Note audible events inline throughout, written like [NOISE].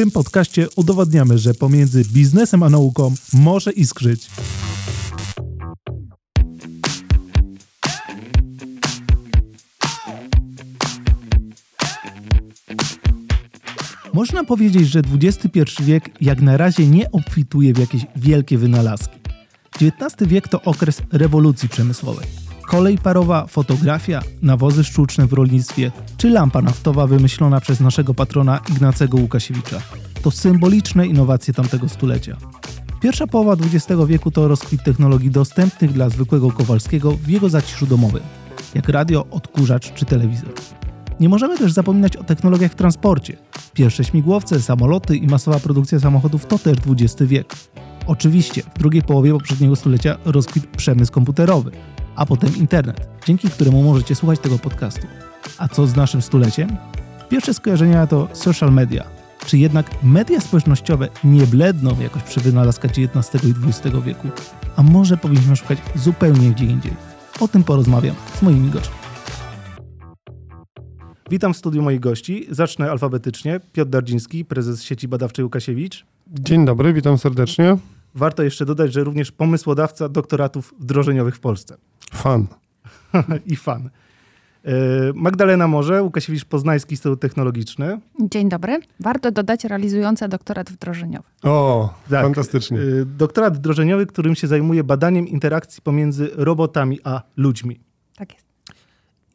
tym podcaście udowadniamy, że pomiędzy biznesem a nauką może iskrzyć. Można powiedzieć, że XXI wiek jak na razie nie obfituje w jakieś wielkie wynalazki. XIX wiek to okres rewolucji przemysłowej. Kolej parowa, fotografia, nawozy sztuczne w rolnictwie czy lampa naftowa wymyślona przez naszego patrona Ignacego Łukasiewicza to symboliczne innowacje tamtego stulecia. Pierwsza połowa XX wieku to rozkwit technologii dostępnych dla zwykłego Kowalskiego w jego zaciszu domowym, jak radio, odkurzacz czy telewizor. Nie możemy też zapominać o technologiach w transporcie. Pierwsze śmigłowce, samoloty i masowa produkcja samochodów to też XX wiek. Oczywiście w drugiej połowie poprzedniego stulecia rozkwit przemysł komputerowy, a potem internet, dzięki któremu możecie słuchać tego podcastu. A co z naszym stuleciem? Pierwsze skojarzenia to social media. Czy jednak media społecznościowe nie bledną jakoś przy wynalazkach XIX i XX wieku? A może powinniśmy szukać zupełnie gdzie indziej? O tym porozmawiam z moimi gośćmi. Witam w studiu moich gości. Zacznę alfabetycznie. Piotr Dardziński, prezes sieci badawczej Łukasiewicz. Dzień dobry, witam serdecznie. Warto jeszcze dodać, że również pomysłodawca doktoratów wdrożeniowych w Polsce. Fan. [LAUGHS] I fan. E, Magdalena Morze, Łukasiewicz Poznański Instytut Technologiczny. Dzień dobry. Warto dodać realizująca doktorat wdrożeniowy. O, tak. fantastycznie. E, doktorat wdrożeniowy, którym się zajmuje badaniem interakcji pomiędzy robotami a ludźmi. Tak jest.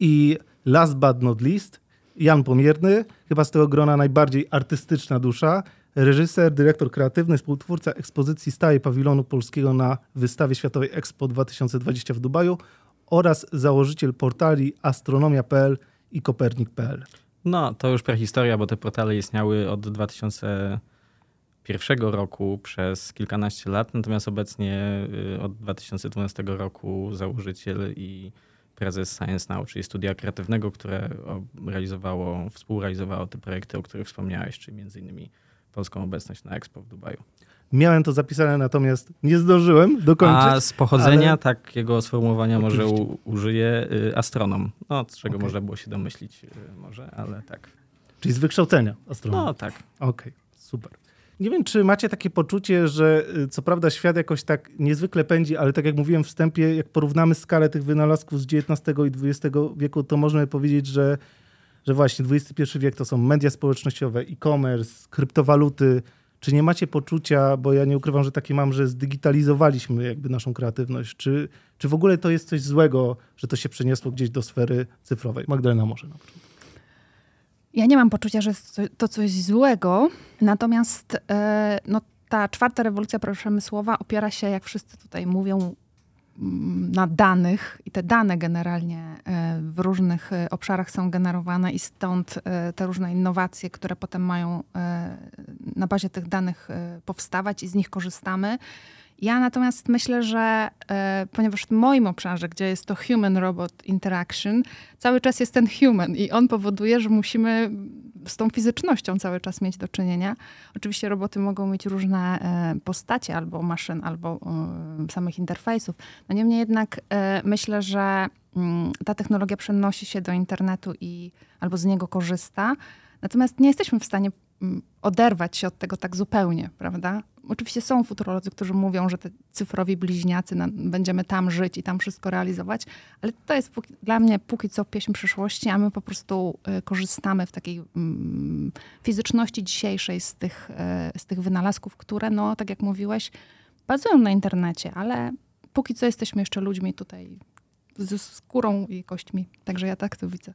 I last but not least, Jan Pomierny, chyba z tego grona najbardziej artystyczna dusza, reżyser, dyrektor kreatywny, współtwórca ekspozycji stałej pawilonu polskiego na wystawie światowej Expo 2020 w Dubaju oraz założyciel portali astronomia.pl i kopernik.pl. No, to już prehistoria, bo te portale istniały od 2001 roku przez kilkanaście lat, natomiast obecnie y, od 2012 roku założyciel i prezes Science Now, czyli studia kreatywnego, które realizowało, współrealizowało te projekty, o których wspomniałeś, czyli między innymi polską obecność na Expo w Dubaju. Miałem to zapisane, natomiast nie zdążyłem dokończyć. A z pochodzenia ale... takiego sformułowania może u, użyję y, astronom. No, z czego okay. można było się domyślić y, może, ale tak. Czyli z wykształcenia astronom. No tak. Okej, okay, super. Nie wiem, czy macie takie poczucie, że y, co prawda świat jakoś tak niezwykle pędzi, ale tak jak mówiłem w wstępie, jak porównamy skalę tych wynalazków z XIX i XX wieku, to możemy powiedzieć, że, że właśnie XXI wiek to są media społecznościowe, e-commerce, kryptowaluty. Czy nie macie poczucia, bo ja nie ukrywam, że takie mam, że zdigitalizowaliśmy jakby naszą kreatywność. Czy, czy w ogóle to jest coś złego, że to się przeniosło gdzieś do sfery cyfrowej? Magdalena może na początku. Ja nie mam poczucia, że to coś złego, natomiast e, no, ta czwarta rewolucja przemysłowa opiera się, jak wszyscy tutaj mówią, na danych i te dane generalnie e, w różnych e, obszarach są generowane i stąd te różne innowacje, które potem mają na bazie tych danych powstawać i z nich korzystamy. Ja natomiast myślę, że e, ponieważ w moim obszarze, gdzie jest to human-robot interaction, cały czas jest ten human i on powoduje, że musimy z tą fizycznością cały czas mieć do czynienia. Oczywiście roboty mogą mieć różne e, postacie albo maszyn, albo e, samych interfejsów. No niemniej jednak e, myślę, że mm, ta technologia przenosi się do internetu i albo z niego korzysta. Natomiast nie jesteśmy w stanie oderwać się od tego tak zupełnie, prawda? Oczywiście są futurolodzy, którzy mówią, że te cyfrowi bliźniacy, będziemy tam żyć i tam wszystko realizować, ale to jest póki, dla mnie póki co pieśń przyszłości, a my po prostu y, korzystamy w takiej mm, fizyczności dzisiejszej z tych, y, z tych wynalazków, które, no tak jak mówiłeś, bazują na internecie, ale póki co jesteśmy jeszcze ludźmi tutaj ze skórą i kośćmi. Także ja tak to widzę.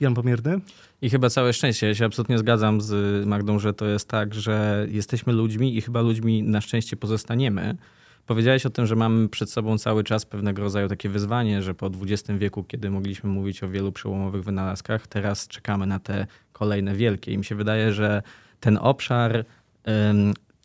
Jan Pomierny. I chyba całe szczęście. Ja się absolutnie zgadzam z Magdą, że to jest tak, że jesteśmy ludźmi i chyba ludźmi na szczęście pozostaniemy. Powiedziałeś o tym, że mamy przed sobą cały czas pewnego rodzaju takie wyzwanie, że po XX wieku, kiedy mogliśmy mówić o wielu przełomowych wynalazkach, teraz czekamy na te kolejne wielkie. I mi się wydaje, że ten obszar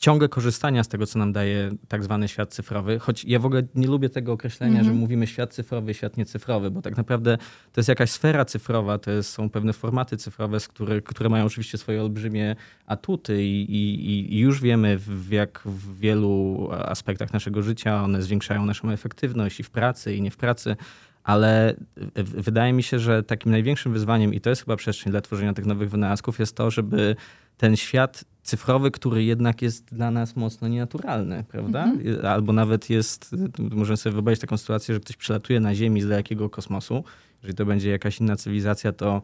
ciągle korzystania z tego, co nam daje tak zwany świat cyfrowy, choć ja w ogóle nie lubię tego określenia, mm -hmm. że mhm. mówimy świat cyfrowy, świat niecyfrowy, bo tak naprawdę to jest jakaś sfera cyfrowa, to jest, są pewne formaty cyfrowe, które, które mają oczywiście swoje olbrzymie atuty i, i, i już wiemy, w, jak w wielu aspektach naszego życia one zwiększają naszą efektywność i w pracy, i nie w pracy, ale wydaje mi się, że takim największym wyzwaniem, i to jest chyba przestrzeń dla tworzenia tych nowych wynalazków, jest to, żeby ten świat cyfrowy, który jednak jest dla nas mocno nienaturalny, prawda? Mhm. Albo nawet jest, możemy sobie wyobrazić taką sytuację, że ktoś przylatuje na Ziemi z dalekiego kosmosu. Jeżeli to będzie jakaś inna cywilizacja, to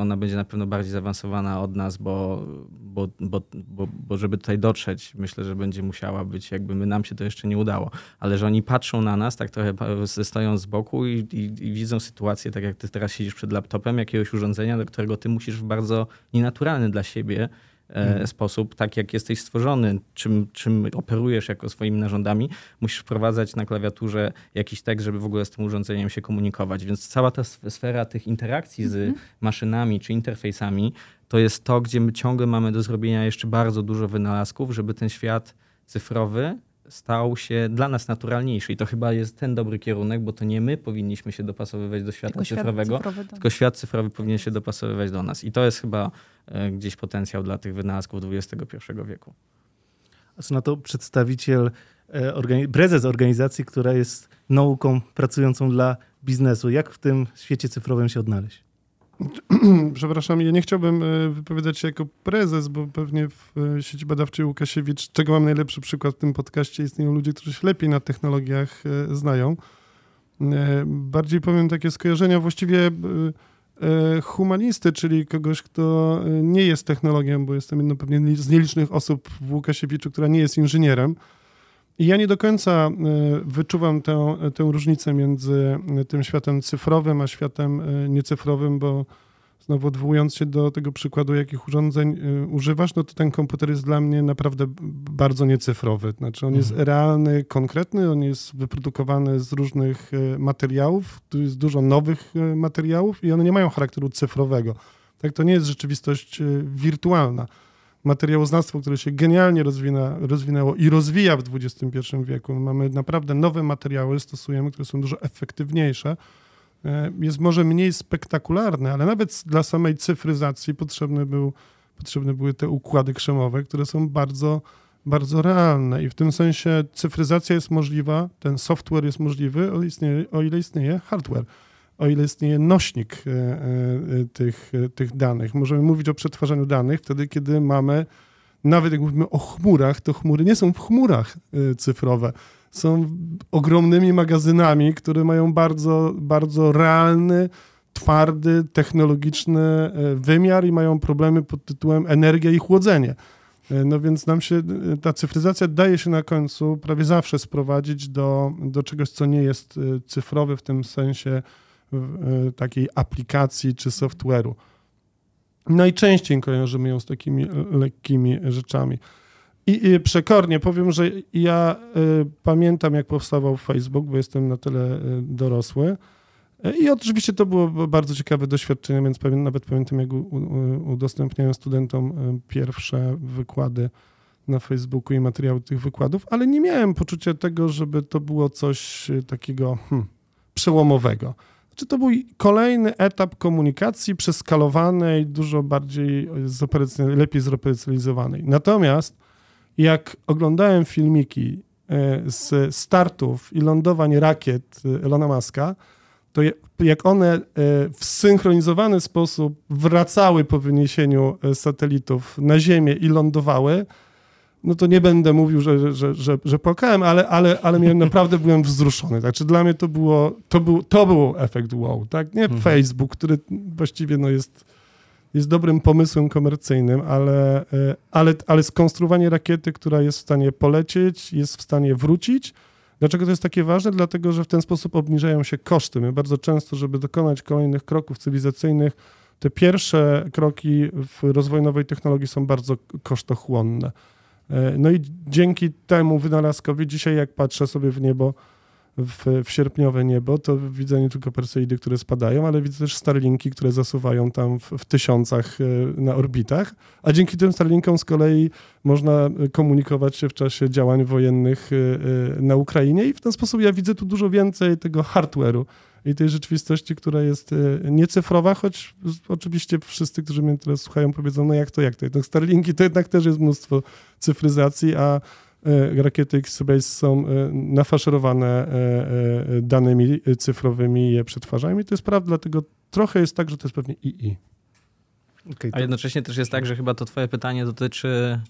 ona będzie na pewno bardziej zaawansowana od nas, bo, bo, bo, bo, bo żeby tutaj dotrzeć, myślę, że będzie musiała być, jakby my, nam się to jeszcze nie udało. Ale że oni patrzą na nas, tak trochę stoją z boku i, i, i widzą sytuację, tak jak ty teraz siedzisz przed laptopem, jakiegoś urządzenia, do którego ty musisz w bardzo nienaturalny dla siebie mhm. sposób, tak jak jesteś stworzony, czym, czym operujesz jako swoimi narządami, musisz wprowadzać na klawiaturze jakiś tekst, żeby w ogóle z tym urządzeniem się komunikować. Więc cała ta sfera tych interakcji z mhm. maszynami czy interfejsami to jest to, gdzie my ciągle mamy do zrobienia jeszcze bardzo dużo wynalazków, żeby ten świat cyfrowy stał się dla nas naturalniejszy. I to chyba jest ten dobry kierunek, bo to nie my powinniśmy się dopasowywać do świata tylko cyfrowego, świat cyfrowy, tylko świat cyfrowy powinien się dopasowywać do nas. I to jest chyba e, gdzieś potencjał dla tych wynalazków XXI wieku. A co na to przedstawiciel, e, prezes organizacji, która jest nauką pracującą dla biznesu. Jak w tym świecie cyfrowym się odnaleźć? [CLEARS THROAT] Przepraszam, ja nie chciałbym e, wypowiadać się jako prezes, bo pewnie w e, sieci badawczej Łukasiewicz, czego mam najlepszy przykład w tym podcaście, istnieją ludzie, którzy się lepiej na technologiach e, znają. Bardziej powiem takie skojarzenia właściwie humanisty, czyli kogoś, kto nie jest technologiem, bo jestem jedną pewnie z nielicznych osób w Łukasiewiczu, która nie jest inżynierem. I ja nie do końca e, wyczuwam tę, tę różnicę między e, tym światem cyfrowym a światem e, niecyfrowym, bo znowu odwołując się do tego przykładu, jakich urządzeń używasz, no to ten komputer jest dla mnie naprawdę bardzo niecyfrowy. Znaczy on jest mhm. realny, konkretny, on jest wyprodukowany z różnych materiałów, tu jest dużo nowych materiałów i one nie mają charakteru cyfrowego. Tak, to nie jest rzeczywistość wirtualna materiałoznawstwo, które się genialnie rozwina, rozwinęło i rozwija w XXI wieku. Mamy naprawdę nowe materiały, stosujemy, które są dużo efektywniejsze. E, jest może mniej spektakularne, ale nawet dla samej cyfryzacji potrzebne, był, potrzebne były te układy krzemowe, które są bardzo, bardzo realne. I w tym sensie cyfryzacja jest możliwa, ten software jest możliwy, o, istnieje, o ile istnieje hardware o ile istnieje nośnik e, e, tych, e, tych danych. Możemy mówić o przetwarzaniu danych wtedy, kiedy mamy, nawet jak mówimy o chmurach, to chmury nie są w chmurach cyfrowe. Są ogromnymi magazynami, które mają bardzo, bardzo realny, twardy, technologiczny wymiar i mają problemy pod tytułem energia i chłodzenie. No więc nam się ta cyfryzacja daje się na końcu prawie zawsze sprowadzić do, do czegoś, co nie jest cyfrowe w tym sensie takiej aplikacji czy software'u. Najczęściej kojarzymy ją z takimi lekkimi rzeczami. I, przekornie powiem, że ja y, pamiętam, jak powstawał Facebook, bo jestem na tyle y, dorosły. I oczywiście to było bardzo ciekawe doświadczenie, więc nawet pamiętam, jak udostępniałem studentom pierwsze wykłady na Facebooku i materiały tych wykładów, ale nie miałem poczucia tego, żeby to było coś takiego hmm, przełomowego czy to był kolejny etap komunikacji przeskalowanej, dużo bardziej lepiej zoperacjonalizowanej. Natomiast jak oglądałem filmiki e, z startów i lądowań rakiet e, Elona Muska, to jak one e, w synchronizowany sposób wracały po wyniesieniu satelitów na Ziemię i lądowały, no to nie będę mówił, że, że, że, że płakałem, ale, ale, ale miałem, naprawdę byłem wzruszony. Znaczy dla mnie to było, to był, to był efekt wow, tak? Nie mhm. Facebook, który właściwie no jest, jest dobrym pomysłem komercyjnym, ale, e, ale, ale skonstruowanie rakiety, która jest w stanie polecieć, jest w stanie wrócić. Dlaczego to jest takie ważne? Dlatego, że w ten sposób obniżają się koszty. My bardzo często, żeby dokonać kolejnych kroków cywilizacyjnych, te pierwsze kroki w rozwoju nowej technologii są bardzo kosztochłonne. E, no i dzięki temu wynalazkowi dzisiaj jak patrzę sobie w niebo, w, w sierpniowe niebo, to widzę nie tylko Perseidy, które spadają, ale widzę też Starlinki, które zasuwają tam w, w, tysiącach e, na orbitach, a dzięki tym Starlinkom z kolei można komunikować się w czasie działań wojennych e, na Ukrainie. I w ten sposób ja widzę tu dużo więcej tego hardware'u, i tej rzeczywistości, która jest e, niecyfrowa, choć oczywiście wszyscy, którzy mnie teraz słuchają, powiedzą, no jak to, jak to? Jednak Starlinki to jednak też jest mnóstwo cyfryzacji, a e, rakiety X-Base są e, nafaszerowane danymi cyfrowymi i je przetwarzają. I to jest prawda, dlatego trochę jest tak, że to jest pewnie II. Okay, to... A jednocześnie też jest tak, że chyba to twoje pytanie dotyczy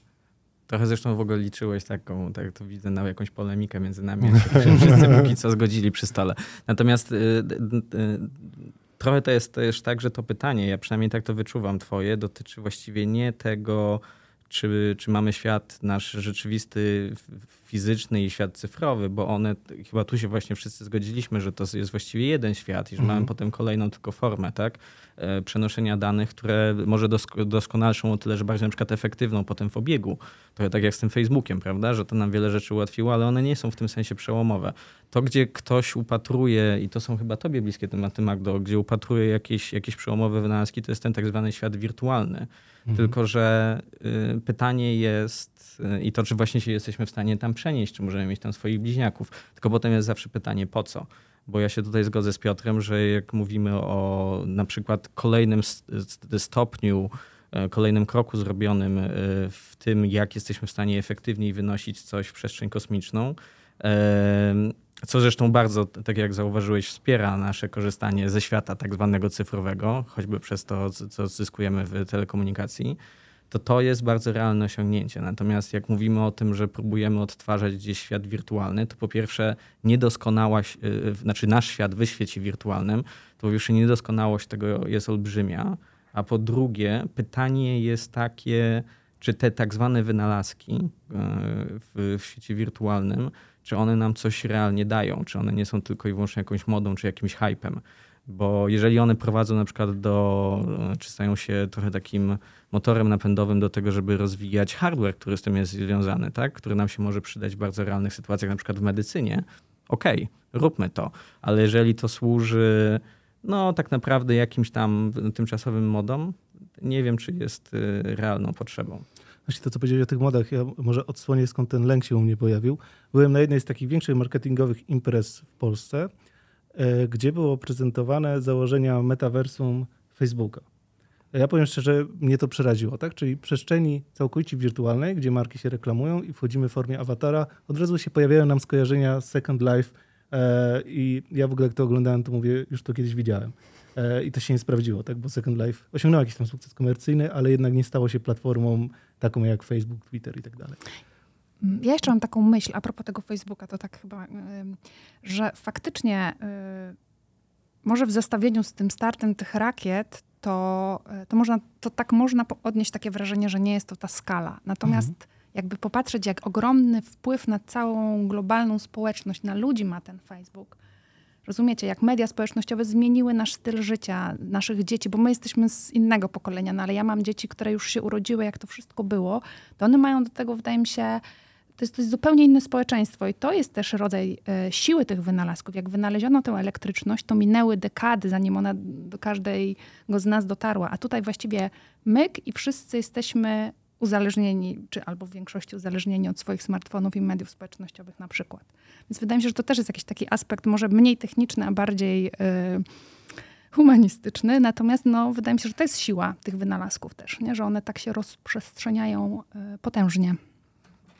Trochę zresztą w ogóle liczyłeś taką, tak to widzę, na jakąś polemikę między nami, że wszyscy [LAUGHS] póki co zgodzili przy stole. Natomiast y, y, y, trochę to jest też tak, że to pytanie, ja przynajmniej tak to wyczuwam twoje, dotyczy właściwie nie tego, czy, czy mamy świat nasz rzeczywisty, fizyczny i świat cyfrowy, bo one, chyba tu się właśnie wszyscy zgodziliśmy, że to jest właściwie jeden świat i że mhm. mamy potem kolejną tylko formę, tak? E, przenoszenia danych, które może dosk doskonalszą o tyle, że bardziej na przykład efektywną potem w obiegu. Trochę tak jak z tym Facebookiem, prawda? Że to nam wiele rzeczy ułatwiło, ale one nie są w tym sensie przełomowe. To, gdzie ktoś upatruje, i to są chyba tobie bliskie tematy, Magdo, gdzie upatruje jakieś, jakieś przełomowe wynalazki, to jest ten tak zwany świat wirtualny. Mhm. Tylko, że y, pytanie jest, y, i to, czy właśnie się jesteśmy w stanie tam przenieść, czy możemy mieć tam swoich bliźniaków. Tylko potem jest zawsze pytanie, po co? Bo ja się tutaj zgodzę z Piotrem, że jak mówimy o na przykład kolejnym stopniu, e, kolejnym kroku zrobionym e, w tym, jak jesteśmy w stanie efektywniej wynosić coś w przestrzeń kosmiczną, co zresztą bardzo, tak jak zauważyłeś, wspiera nasze korzystanie ze świata tak zwanego cyfrowego, choćby przez to, co zyskujemy w telekomunikacji, to to jest bardzo realne osiągnięcie. Natomiast jak mówimy o tym, że próbujemy odtwarzać gdzieś świat wirtualny, to po pierwsze niedoskonałość, yy, znaczy nasz świat w świecie wirtualnym, to po pierwsze niedoskonałość tego jest olbrzymia, a po drugie pytanie jest takie, czy te tak zwane wynalazki yy, w, w świecie wirtualnym, czy one nam coś realnie dają, czy one nie są tylko i wyłącznie jakąś modą, czy jakimś hypem. Bo jeżeli one prowadzą na przykład do, czy stają się trochę takim motorem napędowym do tego, żeby rozwijać hardware, który z tym jest związany, tak? który nam się może przydać w bardzo realnych sytuacjach, na przykład w medycynie, okej, okay, róbmy to. Ale jeżeli to służy no tak naprawdę jakimś tam tymczasowym modom, nie wiem, czy jest y, realną potrzebą. Właśnie to, co powiedziałeś o tych modach, ja może odsłonię skąd ten lęk się u mnie pojawił. Byłem na jednej z takich większych marketingowych imprez w Polsce, e, gdzie było prezentowane założenia metaversum Facebooka. Ja powiem szczerze, mnie to przeraziło, tak? Czyli przestrzeni całkowicie wirtualnej, gdzie marki się reklamują i wchodzimy w formie awatara, od razu się pojawiają nam skojarzenia Second Life e, i ja w ogóle jak to oglądałem, to mówię, już to kiedyś widziałem. E, I to się nie sprawdziło, tak? Bo Second Life osiągnął jakiś tam sukces komercyjny, ale jednak nie stało się platformą taką jak Facebook, Twitter i tak dalej. Ja jeszcze mam taką myśl a propos tego Facebooka, to tak chyba, że faktycznie y, może w zestawieniu z tym startem tych rakiet, to, to, można, to tak można odnieść takie wrażenie, że nie jest to ta skala. Natomiast mhm. jakby popatrzeć, jak ogromny wpływ na całą globalną społeczność, na ludzi ma ten Facebook, Rozumiecie, jak media społecznościowe zmieniły nasz styl życia, naszych dzieci, bo my jesteśmy z innego pokolenia, no ale ja mam dzieci, które już się urodziły, jak to wszystko było, to one mają do tego, wydaje mi się, to jest, to jest zupełnie inne społeczeństwo i to jest też rodzaj e, siły tych wynalazków. Jak wynaleziono tę elektryczność, to minęły dekady, zanim ona do każdego z nas dotarła. A tutaj właściwie myk i wszyscy jesteśmy uzależnieni, czy albo w większości uzależnieni od swoich smartfonów i mediów społecznościowych na przykład. Więc wydaje mi się, że to też jest jakiś taki aspekt może mniej techniczny, a bardziej y, humanistyczny. Natomiast no, wydaje mi się, że to jest siła tych wynalazków też, nie? że one tak się rozprzestrzeniają y, potężnie.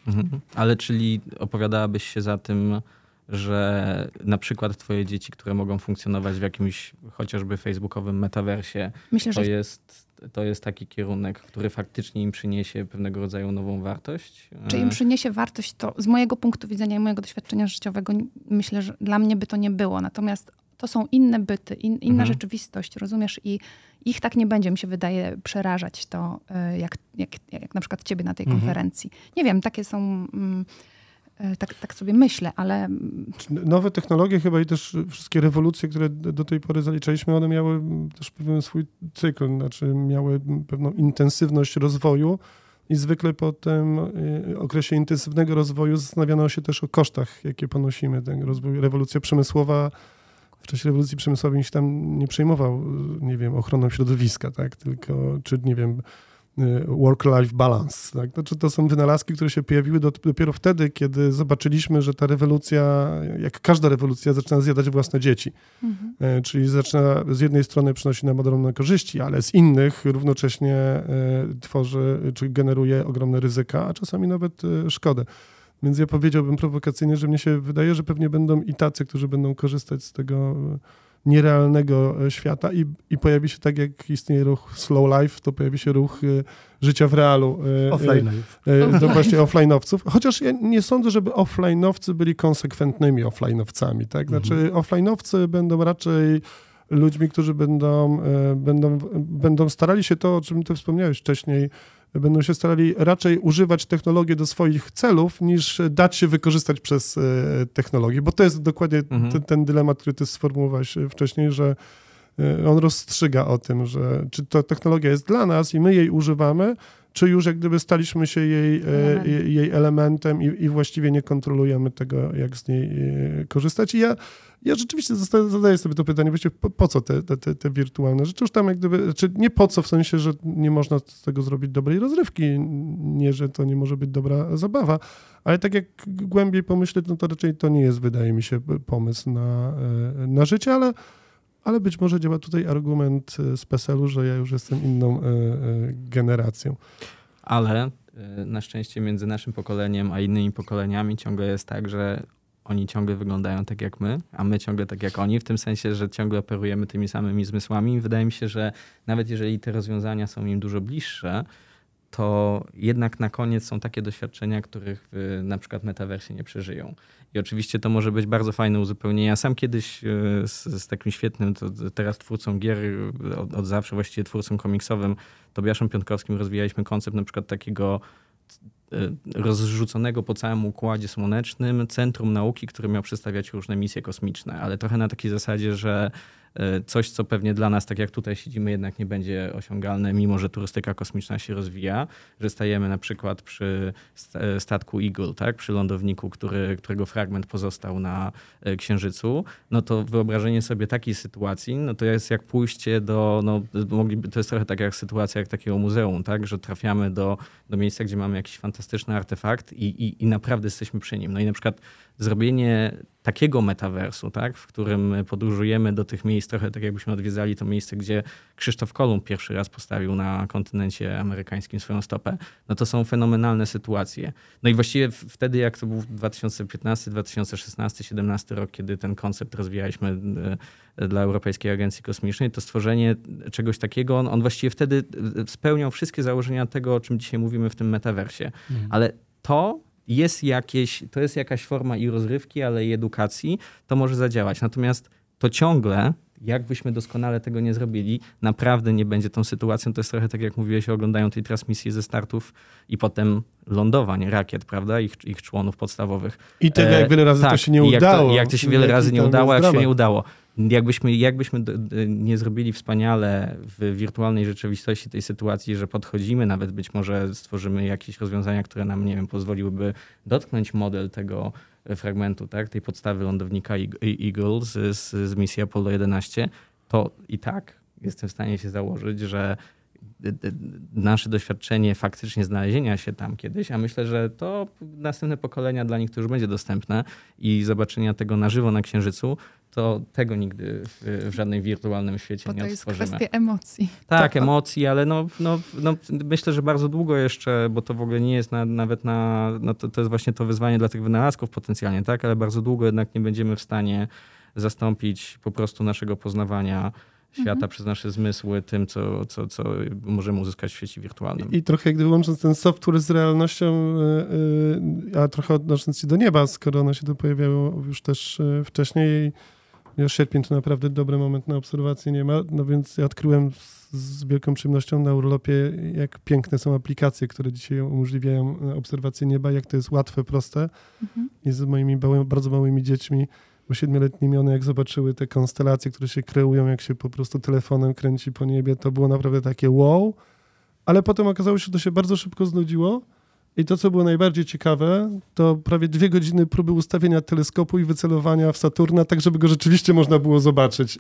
Mhm. Ale czyli opowiadałabyś się za tym, że na przykład twoje dzieci, które mogą funkcjonować w jakimś chociażby facebookowym metaversie, Myślę, to że... jest to jest taki kierunek, który faktycznie im przyniesie pewnego rodzaju nową wartość? Czy im przyniesie wartość, to z mojego punktu widzenia i mojego doświadczenia życiowego myślę, że dla mnie by to nie było. Natomiast to są inne byty, in, inna mhm. rzeczywistość, rozumiesz? I ich tak nie będzie, mi się wydaje, przerażać to, e, jak, jak, jak na przykład ciebie na tej mhm. konferencji. Nie wiem, takie są... Mm, E, tak, tak sobie myślę, ale. Nowe technologie, chyba i też wszystkie rewolucje, które do tej pory zaliczaliśmy, one miały też pewien swój cykl, znaczy miały pewną intensywność rozwoju. I zwykle po tym e, okresie intensywnego rozwoju zastanawiano się też o kosztach, jakie ponosimy. Ten rozwój, rewolucja przemysłowa, w czasie rewolucji przemysłowej się tam nie przejmował, nie wiem, ochroną środowiska, tak, tylko, czy nie wiem, Y, work-life balance. Tak? Znaczy, to są wynalazki, które się pojawiły dopiero wtedy, kiedy zobaczyliśmy, że ta rewolucja, jak każda rewolucja, zaczyna zjadać własne dzieci. Mhm. E, czyli zaczyna z jednej strony przynosi nam ogromne korzyści, ale z innych równocześnie e, tworzy, czy generuje ogromne ryzyka, a czasami nawet e, szkodę. Więc ja powiedziałbym prowokacyjnie, że mnie się wydaje, że pewnie będą i tacy, którzy będą korzystać z tego nierealnego świata i, i pojawi się tak, jak istnieje ruch slow life, to pojawi się ruch życia w realu. Offline. To właśnie offline'owców. Chociaż ja nie sądzę, żeby offline'owcy byli konsekwentnymi offline'owcami, tak? Znaczy mhm. offline'owcy będą raczej ludźmi, którzy będą, będą, będą starali się to, o czym ty wspomniałeś wcześniej, będą się starali raczej używać technologii do swoich celów, niż dać się wykorzystać przez e, technologię, bo to jest dokładnie mhm. ten, ten dylemat, który ty sformułowałeś e, wcześniej, że e, on rozstrzyga o tym, że czy to technologia jest dla nas i my jej używamy, czy już jak gdyby staliśmy się jej, Element. jej elementem i, i, właściwie nie kontrolujemy tego, jak z niej korzystać. I ja ja rzeczywiście zadaję sobie to pytanie, właściwie po, po co te, te, te, wirtualne rzeczy? Już tam jak gdyby, czy nie po co, w sensie, że nie można z tego zrobić dobrej rozrywki, nie, że to nie może być dobra zabawa, ale tak jak głębiej pomyśleć, no to raczej to nie jest, wydaje mi się, pomysł na, e, na życie, ale ale być może działa tutaj argument e, z PESEL-u, że ja już jestem inną e, generacją. Ale na szczęście między naszym pokoleniem a innymi pokoleniami ciągle jest tak, że oni ciągle wyglądają tak jak my, a my ciągle tak jak oni, w tym sensie, że ciągle operujemy tymi samymi zmysłami. Wydaje mi się, że nawet jeżeli te rozwiązania są im dużo bliższe, to jednak na koniec są takie doświadczenia, których na przykład metaversie nie przeżyją. I oczywiście to może być bardzo fajne uzupełnienie. Ja sam kiedyś e, z, z takim świetnym, teraz twórcą gier, od, od zawsze właściwie twórcą komiksowym, Tobiaszem Piątkowskim rozwijaliśmy koncept na przykład takiego rozrzuconego po całym układzie słonecznym centrum nauki, które miał przedstawiać różne misje kosmiczne, ale trochę na takiej zasadzie, że coś, co pewnie dla nas, tak jak tutaj siedzimy, jednak nie będzie osiągalne, mimo że turystyka kosmiczna się rozwija, że stajemy na przykład przy e, statku Eagle, tak? przy lądowniku, który, którego fragment pozostał na e, Księżycu, no to wyobrażenie sobie takiej sytuacji, no to jest jak pójście do, no, mogliby, to jest trochę tak jak sytuacja jak takiego muzeum, tak? że trafiamy do, do miejsca, gdzie mamy jakiś fantastyczny artefakt i, i, i naprawdę jesteśmy przy nim. No i na przykład zrobienie takiego metaversu, tak, w którym podróżujemy do tych miejsc, trochę tak jakbyśmy odwiedzali to miejsce, gdzie Krzysztof Kolumb pierwszy raz postawił na kontynencie amerykańskim swoją stopę, no to są fenomenalne sytuacje. No i właściwie wtedy, jak to był 2015, 2016, 2017 rok, kiedy ten koncept rozwijaliśmy e, dla Europejskiej Agencji Kosmicznej, to stworzenie czegoś takiego, on, on właściwie wtedy e, spełniał wszystkie założenia tego, o czym dzisiaj mówimy w tym metaversie. Mhm. Ale to jest jakieś, to jest jakaś forma i rozrywki, ale i edukacji, to może zadziałać. Natomiast to ciągle, jakbyśmy doskonale tego nie zrobili, naprawdę nie będzie tą sytuacją. To jest trochę tak, jak mówiłeś, oglądają tej transmisji ze startów i potem lądowań rakiet, prawda, ich, ich członów podstawowych. I tego, jak wiele razy e, tak, to się nie udało. Jak to, jak to się wiele razy nie udało, jak się nie udało jakbyśmy, jakbyśmy nie zrobili wspaniale w wirtualnej rzeczywistości tej sytuacji, że podchodzimy, nawet być może stworzymy jakieś rozwiązania, które nam, nie wiem, pozwoliłyby dotknąć model tego fragmentu, tak, tej podstawy lądownika Eagle z, z, z misji Apollo 11, to i tak jestem w stanie się założyć, że nasze doświadczenie faktycznie znalezienia się tam kiedyś, a myślę, że to następne pokolenia dla nich to już będzie dostępne i zobaczenia tego na żywo na Księżycu, to tego nigdy w, w żadnym wirtualnym świecie Bo nie odtworzymy. To jest kwestia emocji. Tak, to... emocji, ale no, no, no, myślę, że bardzo długo jeszcze, bo to w ogóle nie jest na, nawet na, no to, to jest właśnie to wyzwanie dla tych wynalazków potencjalnie, tak, ale bardzo długo jednak nie będziemy w stanie zastąpić po prostu naszego poznawania świata mhm. przez nasze zmysły tym, co, co, co możemy uzyskać w świecie wirtualnym. I, i trochę gdy łącząc ten software z realnością, yy, a trochę odnosząc się do nieba, skoro ono się tu pojawiało już też yy, wcześniej, ja sierpień to naprawdę dobry moment na obserwację nie ma, no więc ja odkryłem z, z, wielką przyjemnością na urlopie, jak piękne są aplikacje, które dzisiaj umożliwiają obserwację nieba, jak to jest łatwe, proste. Mhm. I z moimi bardzo małymi dziećmi bo siedmioletnie one jak zobaczyły te konstelacje, które się kreują, jak się po prostu telefonem kręci po niebie, to było naprawdę takie wow, ale potem okazało się, że to się bardzo szybko znudziło i to, co było najbardziej ciekawe, to prawie dwie godziny próby ustawienia teleskopu i wycelowania w Saturna, tak żeby go rzeczywiście można było zobaczyć.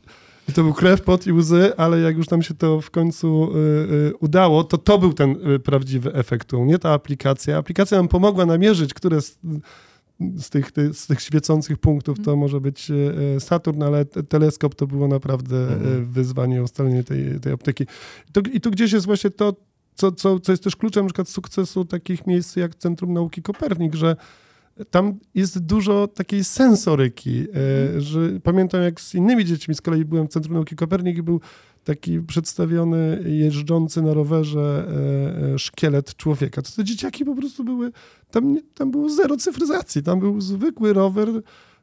I to był krew, pot i łzy, ale jak już nam się to w końcu y, y, udało, to to był ten y, prawdziwy efekt, nie ta aplikacja. Aplikacja nam pomogła namierzyć, które z tych, z tych świecących punktów to mhm. może być e, Saturn, ale teleskop to było naprawdę e, mhm. wyzwanie, ustalenie tej, tej optyki. I tu, I tu gdzieś jest właśnie to, co, co, co jest też kluczem na przykład sukcesu takich miejsc jak Centrum Nauki Kopernik, że tam jest dużo takiej sensoryki, Mhm. że pamiętam jak z innymi dziećmi z kolei byłem w Centrum Nauki Kopernik i był taki przedstawiony jeżdżący na rowerze e, e, szkielet człowieka. To te dzieciaki po prostu były, tam, tam było zero cyfryzacji, tam był zwykły rower,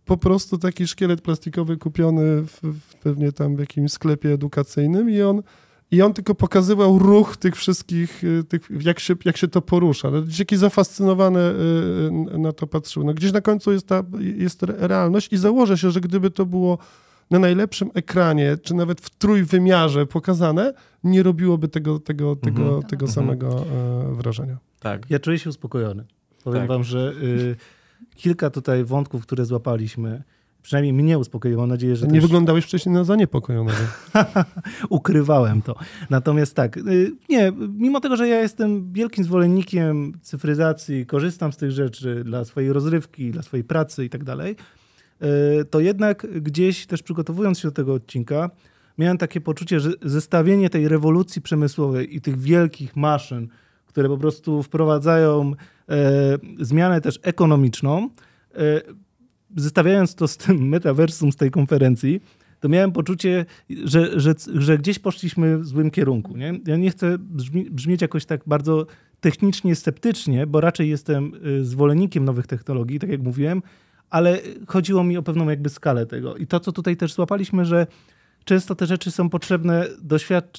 po prostu taki szkielet plastikowy kupiony w, w pewnie tam w jakimś sklepie edukacyjnym i on i on tylko pokazywał ruch tych wszystkich, y, tych, jak, się, jak się to porusza. No, Dzieciaki zafascynowane y, na to patrzyły. No, gdzieś na końcu jest, ta, jest re- realność i założę się, że gdyby to było na najlepszym ekranie, czy nawet w trójwymiarze pokazane, nie robiłoby tego, tego, tego, Mhm. tego Mhm. samego wrażenia. Tak. Ja czuję się uspokojony. Powiem Tak. wam, że y, kilka tutaj wątków, które złapaliśmy, przynajmniej mnie uspokoiło. Mam nadzieję, że Nie też wyglądałeś wcześniej na zaniepokojonego. [LAUGHS] ukrywałem to. Natomiast tak, y, nie, mimo tego, że ja jestem wielkim zwolennikiem cyfryzacji, korzystam z tych rzeczy dla swojej rozrywki, dla swojej pracy i tak dalej, y, to jednak gdzieś też przygotowując się do tego odcinka, miałem takie poczucie, że zestawienie tej rewolucji przemysłowej i tych wielkich maszyn, które po prostu wprowadzają e, zmianę też ekonomiczną, zestawiając to z tym metaversum z tej konferencji, to miałem poczucie, że, że, że gdzieś poszliśmy w złym kierunku. Nie? Ja nie chcę brzmi, brzmieć jakoś tak bardzo technicznie sceptycznie, bo raczej jestem y, zwolennikiem nowych technologii, tak jak mówiłem, ale chodziło mi o pewną jakby skalę tego. I to, co tutaj też złapaliśmy, że często te rzeczy są potrzebne,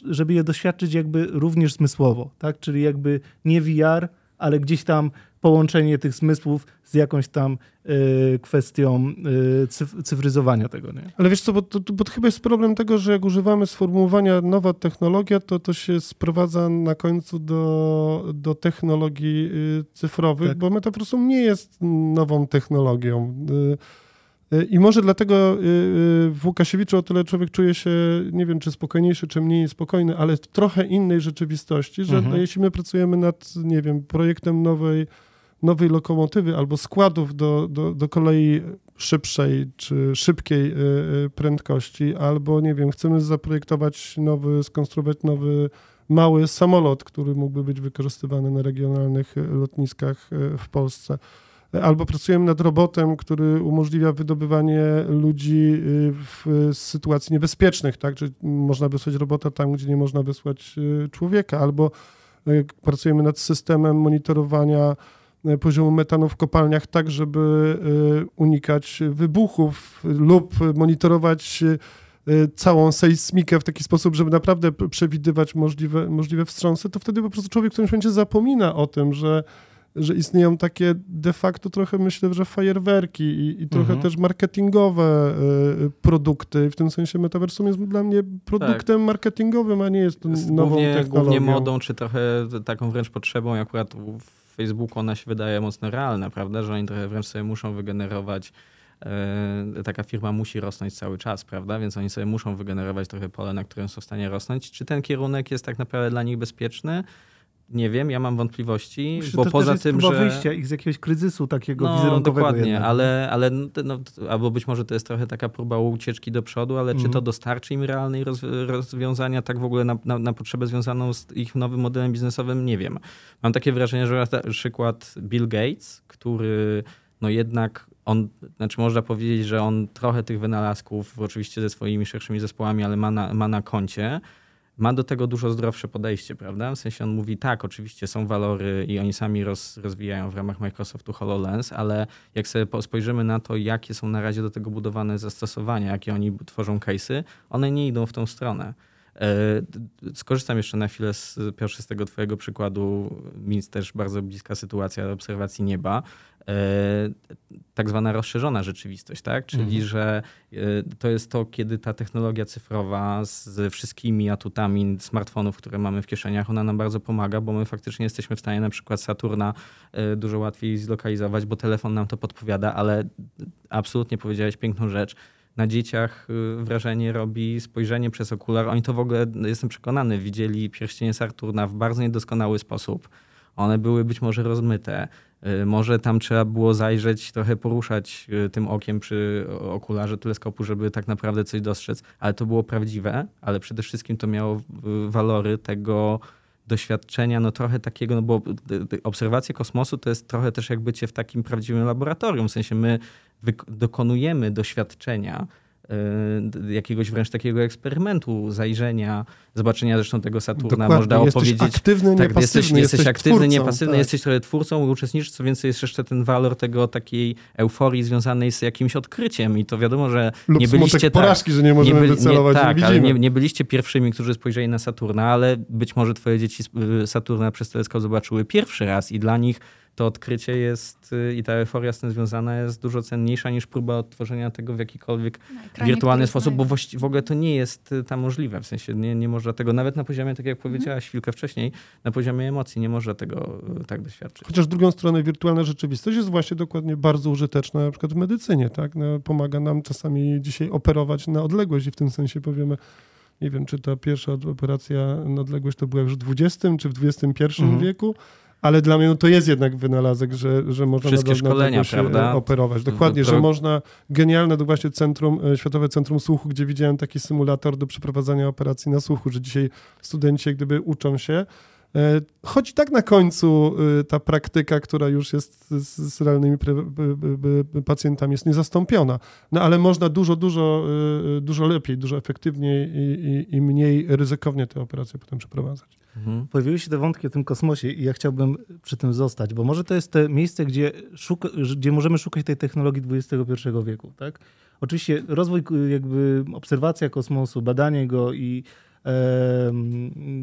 żeby je doświadczyć jakby również zmysłowo, tak? Czyli jakby nie VR, ale gdzieś tam połączenie tych zmysłów z jakąś tam y, kwestią y, cyf- cyfryzowania tego, nie? Ale wiesz co, bo to, bo to chyba jest problem tego, że jak używamy sformułowania nowa technologia, to to się sprowadza na końcu do, do technologii y, cyfrowych, Tak. bo metaversum nie jest nową technologią. Y, y, I może dlatego y, w Łukasiewiczu o tyle człowiek czuje się, nie wiem czy spokojniejszy, czy mniej spokojny, ale w trochę innej rzeczywistości, że Mhm. no, jeśli my pracujemy nad, nie wiem, projektem nowej, nowej lokomotywy albo składów do, do, do kolei szybszej czy szybkiej y, y, prędkości, albo nie wiem, chcemy zaprojektować nowy, skonstruować nowy mały samolot, który mógłby być wykorzystywany na regionalnych y, lotniskach w Polsce. Albo pracujemy nad robotem, który umożliwia wydobywanie ludzi w sytuacji niebezpiecznych, tak? Czy można wysłać robota tam, gdzie nie można wysłać człowieka, albo pracujemy nad systemem monitorowania poziomu metanu w kopalniach tak, żeby y, unikać wybuchów lub monitorować y, całą sejsmikę w taki sposób, żeby naprawdę przewidywać możliwe, możliwe wstrząsy, to wtedy po prostu człowiek w którymś momencie zapomina o tym, że, że istnieją takie de facto trochę myślę, że fajerwerki i, i trochę Mhm. też marketingowe y, produkty. W tym sensie metaversum jest dla mnie produktem marketingowym, a nie jest nową głównie, technologią. głównie modą, czy trochę taką wręcz potrzebą, akurat w Facebooku ona się wydaje mocno realna, prawda? Że oni trochę wręcz sobie muszą wygenerować, e, taka firma musi rosnąć cały czas, prawda? Więc oni sobie muszą wygenerować trochę pole, na którym są w stanie rosnąć. Czy ten kierunek jest tak naprawdę dla nich bezpieczny? Nie wiem, ja mam wątpliwości, Myślę, bo to poza też jest tym, próba że... wyjścia ich z jakiegoś kryzysu takiego No, wizerunkowego dokładnie, jednak. ale, ale no, albo być może to jest trochę taka próba ucieczki do przodu, ale czy Mhm. to dostarczy im realnej roz, rozwiązania tak w ogóle na, na, na potrzebę związaną z ich nowym modelem biznesowym? Nie wiem. Mam takie wrażenie, że na przykład Bill Gates, który no jednak on, znaczy można powiedzieć, że on trochę tych wynalazków, oczywiście ze swoimi szerszymi zespołami, ale ma na, ma na koncie, ma do tego dużo zdrowsze podejście, prawda? W sensie on mówi, tak, oczywiście są walory i oni sami roz, rozwijają w ramach Microsoftu HoloLens, ale jak sobie po- spojrzymy na to, jakie są na razie do tego budowane zastosowania, jakie oni tworzą case'y, one nie idą w tą stronę. E, Skorzystam jeszcze na chwilę z, Piotrze, z tego twojego przykładu. Mi też bardzo bliska sytuacja obserwacji nieba. E, Tak zwana rozszerzona rzeczywistość, tak? Czyli, Mhm. że e, to jest to, kiedy ta technologia cyfrowa z wszystkimi atutami smartfonów, które mamy w kieszeniach, ona nam bardzo pomaga, bo my faktycznie jesteśmy w stanie na przykład Saturna e, dużo łatwiej zlokalizować, bo telefon nam to podpowiada, ale absolutnie powiedziałeś piękną rzecz. Na dzieciach wrażenie robi spojrzenie przez okular. Oni to w ogóle, jestem przekonany, widzieli pierścienie Saturna w bardzo niedoskonały sposób. One były być może rozmyte. Y, Może tam trzeba było zajrzeć, trochę poruszać y, tym okiem przy okularze teleskopu, żeby tak naprawdę coś dostrzec, ale to było prawdziwe, ale przede wszystkim to miało y, walory tego, doświadczenia, no trochę takiego, no bo obserwacja kosmosu to jest trochę też jak bycie w takim prawdziwym laboratorium, w sensie my dokonujemy doświadczenia, jakiegoś wręcz takiego eksperymentu, zajrzenia, zobaczenia zresztą tego Saturna. Dokładnie. Można jesteś opowiedzieć. Aktywny, tak, jesteś, jesteś, jesteś aktywny, twórcą, niepasywny, tak. jesteś trochę twórcą, uczestniczysz, co więcej jest jeszcze ten walor tego takiej euforii związanej z jakimś odkryciem i to wiadomo, że Lub nie byliście tak, porażki, że nie możemy nie byli, wycelować, nie, tak, nie nie, nie byliście pierwszymi, którzy spojrzeli na Saturna, ale być może twoje dzieci y, Saturna przez teleskop zobaczyły pierwszy raz i dla nich to odkrycie jest y, i ta euforia z tym związana jest dużo cenniejsza niż próba odtworzenia tego w jakikolwiek wirtualny sposób, bo w ogóle to nie jest y, tam możliwe. W sensie nie, nie można tego, nawet na poziomie, tak jak mhm. powiedziałaś chwilkę wcześniej, na poziomie emocji nie można tego y, tak doświadczyć. Chociaż z drugą stronę wirtualna rzeczywistość jest właśnie dokładnie bardzo użyteczna na przykład w medycynie. Tak? No, pomaga nam czasami dzisiaj operować na odległość i w tym sensie powiemy, nie wiem, czy ta pierwsza operacja na odległość to była już w XX czy w XXI mhm. wieku, ale dla mnie no, to jest jednak wynalazek, że, że można Wszystkie szkolenia, się prawda? operować. Dokładnie, że można, genialne to właśnie centrum, e, Światowe Centrum Słuchu, gdzie widziałem taki symulator do przeprowadzania operacji na słuchu, że dzisiaj studenci gdyby uczą się, e, Choć tak na końcu e, ta praktyka, która już jest z, z realnymi pacjentami, jest niezastąpiona. No ale można dużo, dużo, dużo lepiej, dużo efektywniej i, i, i mniej ryzykownie te operacje potem przeprowadzać. Mhm. Pojawiły się te wątki o tym kosmosie i ja chciałbym przy tym zostać, bo może to jest to miejsce, gdzie, szuka, gdzie możemy szukać tej technologii XXI wieku. Tak? Oczywiście rozwój, jakby obserwacja kosmosu, badanie go i e,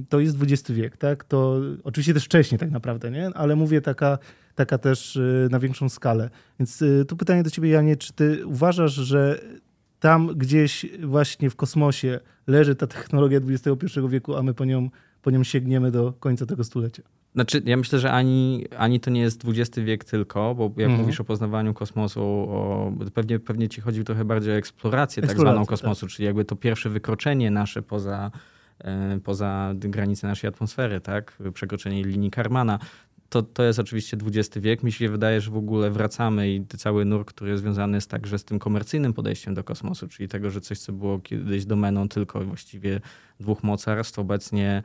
to jest XX wiek, tak? To oczywiście też wcześniej tak naprawdę, nie? Ale mówię taka, taka też e, na większą skalę. Więc e, tu pytanie do ciebie, Janie, czy ty uważasz, że tam gdzieś właśnie w kosmosie leży ta technologia XXI wieku, a my po nią po nią sięgniemy do końca tego stulecia. Znaczy, ja myślę, że ani, ani to nie jest XX wiek tylko, bo jak mhm. mówisz o poznawaniu kosmosu, o, pewnie, pewnie ci chodzi trochę bardziej o eksplorację, tak zwaną kosmosu, tak. czyli jakby to pierwsze wykroczenie nasze poza, e, poza granice naszej atmosfery, tak? Przekroczenie linii Karmana. To, to jest oczywiście XX wiek. Mi się wydaje, że w ogóle wracamy i cały nurt, który jest związany jest także z tym komercyjnym podejściem do kosmosu, czyli tego, że coś, co było kiedyś domeną tylko właściwie dwóch mocarstw, obecnie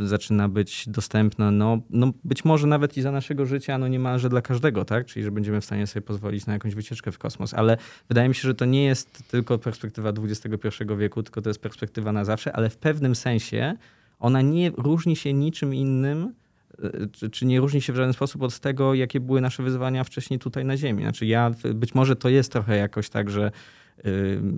zaczyna być dostępna, no, no być może nawet i za naszego życia, no niemalże dla każdego, tak? Czyli, że będziemy w stanie sobie pozwolić na jakąś wycieczkę w kosmos. Ale wydaje mi się, że to nie jest tylko perspektywa XXI wieku, tylko to jest perspektywa na zawsze, ale w pewnym sensie ona nie różni się niczym innym, y, czy, czy, nie różni się w żaden sposób od tego, jakie były nasze wyzwania wcześniej tutaj na Ziemi. Znaczy ja, być może to jest trochę jakoś tak, że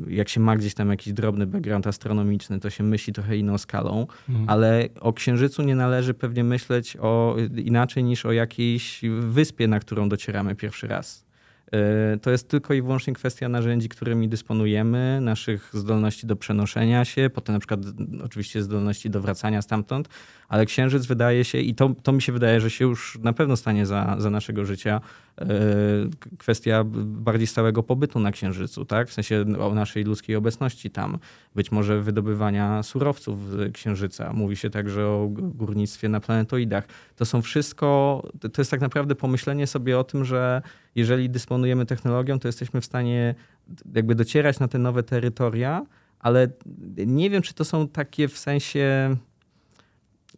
jak się ma gdzieś tam jakiś drobny background astronomiczny, to się myśli trochę inną skalą, mhm. ale o Księżycu nie należy pewnie myśleć o, inaczej niż o jakiejś wyspie, na którą docieramy pierwszy raz. E, to jest tylko i wyłącznie kwestia narzędzi, którymi dysponujemy, naszych zdolności do przenoszenia się, potem na przykład oczywiście zdolności do wracania stamtąd, ale Księżyc wydaje się, i to, to mi się wydaje, że się już na pewno stanie za, za naszego życia, e, kwestia bardziej stałego pobytu na Księżycu, tak? w sensie o naszej ludzkiej obecności tam, być może wydobywania surowców z Księżyca. Mówi się także o górnictwie na planetoidach. To są wszystko, to jest tak naprawdę pomyślenie sobie o tym, że jeżeli dysponujemy technologią, to jesteśmy w stanie jakby docierać na te nowe terytoria, ale nie wiem, czy to są takie w sensie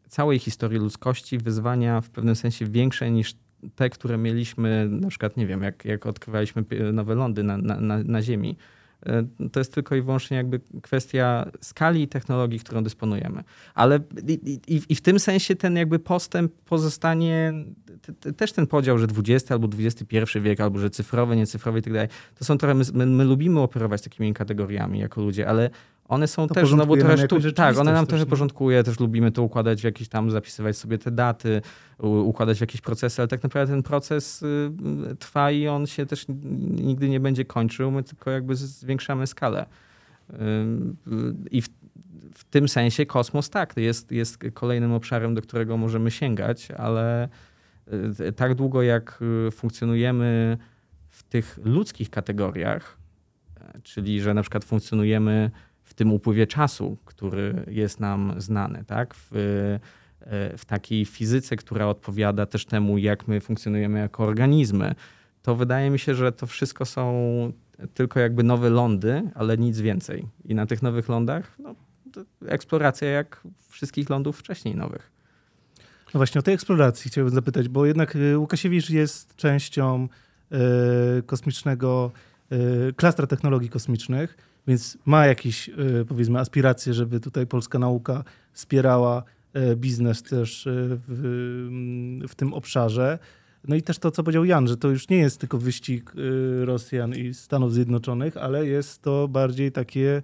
całej historii ludzkości wyzwania w pewnym sensie większe niż te, które mieliśmy, na przykład, nie wiem, jak, jak odkrywaliśmy nowe lądy na, na, na Ziemi. E, to jest tylko i wyłącznie jakby kwestia skali technologii, którą dysponujemy. Ale i, i, i w tym sensie ten jakby postęp pozostanie, też ten podział, że XX albo XXI wiek, albo że cyfrowy, niecyfrowy i tak dalej, to są trochę, my, my lubimy operować takimi kategoriami jako ludzie, ale one są to też znowu trochę sztu... Tak, one nam trochę porządkuje, też lubimy to układać w jakieś tam, zapisywać sobie te daty, układać w jakieś procesy, ale tak naprawdę ten proces y, trwa i on się też nigdy nie będzie kończył, my tylko jakby zwiększamy skalę. Y, I w, w tym sensie kosmos tak, jest, jest kolejnym obszarem, do którego możemy sięgać, ale y, tak długo jak funkcjonujemy w tych ludzkich kategoriach, czyli że na przykład funkcjonujemy w tym upływie czasu, który jest nam znany, tak? W, e, w takiej fizyce, która odpowiada też temu, jak my funkcjonujemy jako organizmy, to wydaje mi się, że to wszystko są tylko jakby nowe lądy, ale nic więcej. I na tych nowych lądach no, eksploracja jak wszystkich lądów wcześniej nowych. No właśnie o tej eksploracji chciałbym zapytać, bo jednak y, Łukasiewicz jest częścią y, kosmicznego, klastra technologii kosmicznych, więc ma jakieś, y, powiedzmy, aspiracje, żeby tutaj polska nauka wspierała y, biznes też y, w, w tym obszarze. No i też to, co powiedział Jan, że to już nie jest tylko wyścig Rosjan i Stanów Zjednoczonych, ale jest to bardziej takie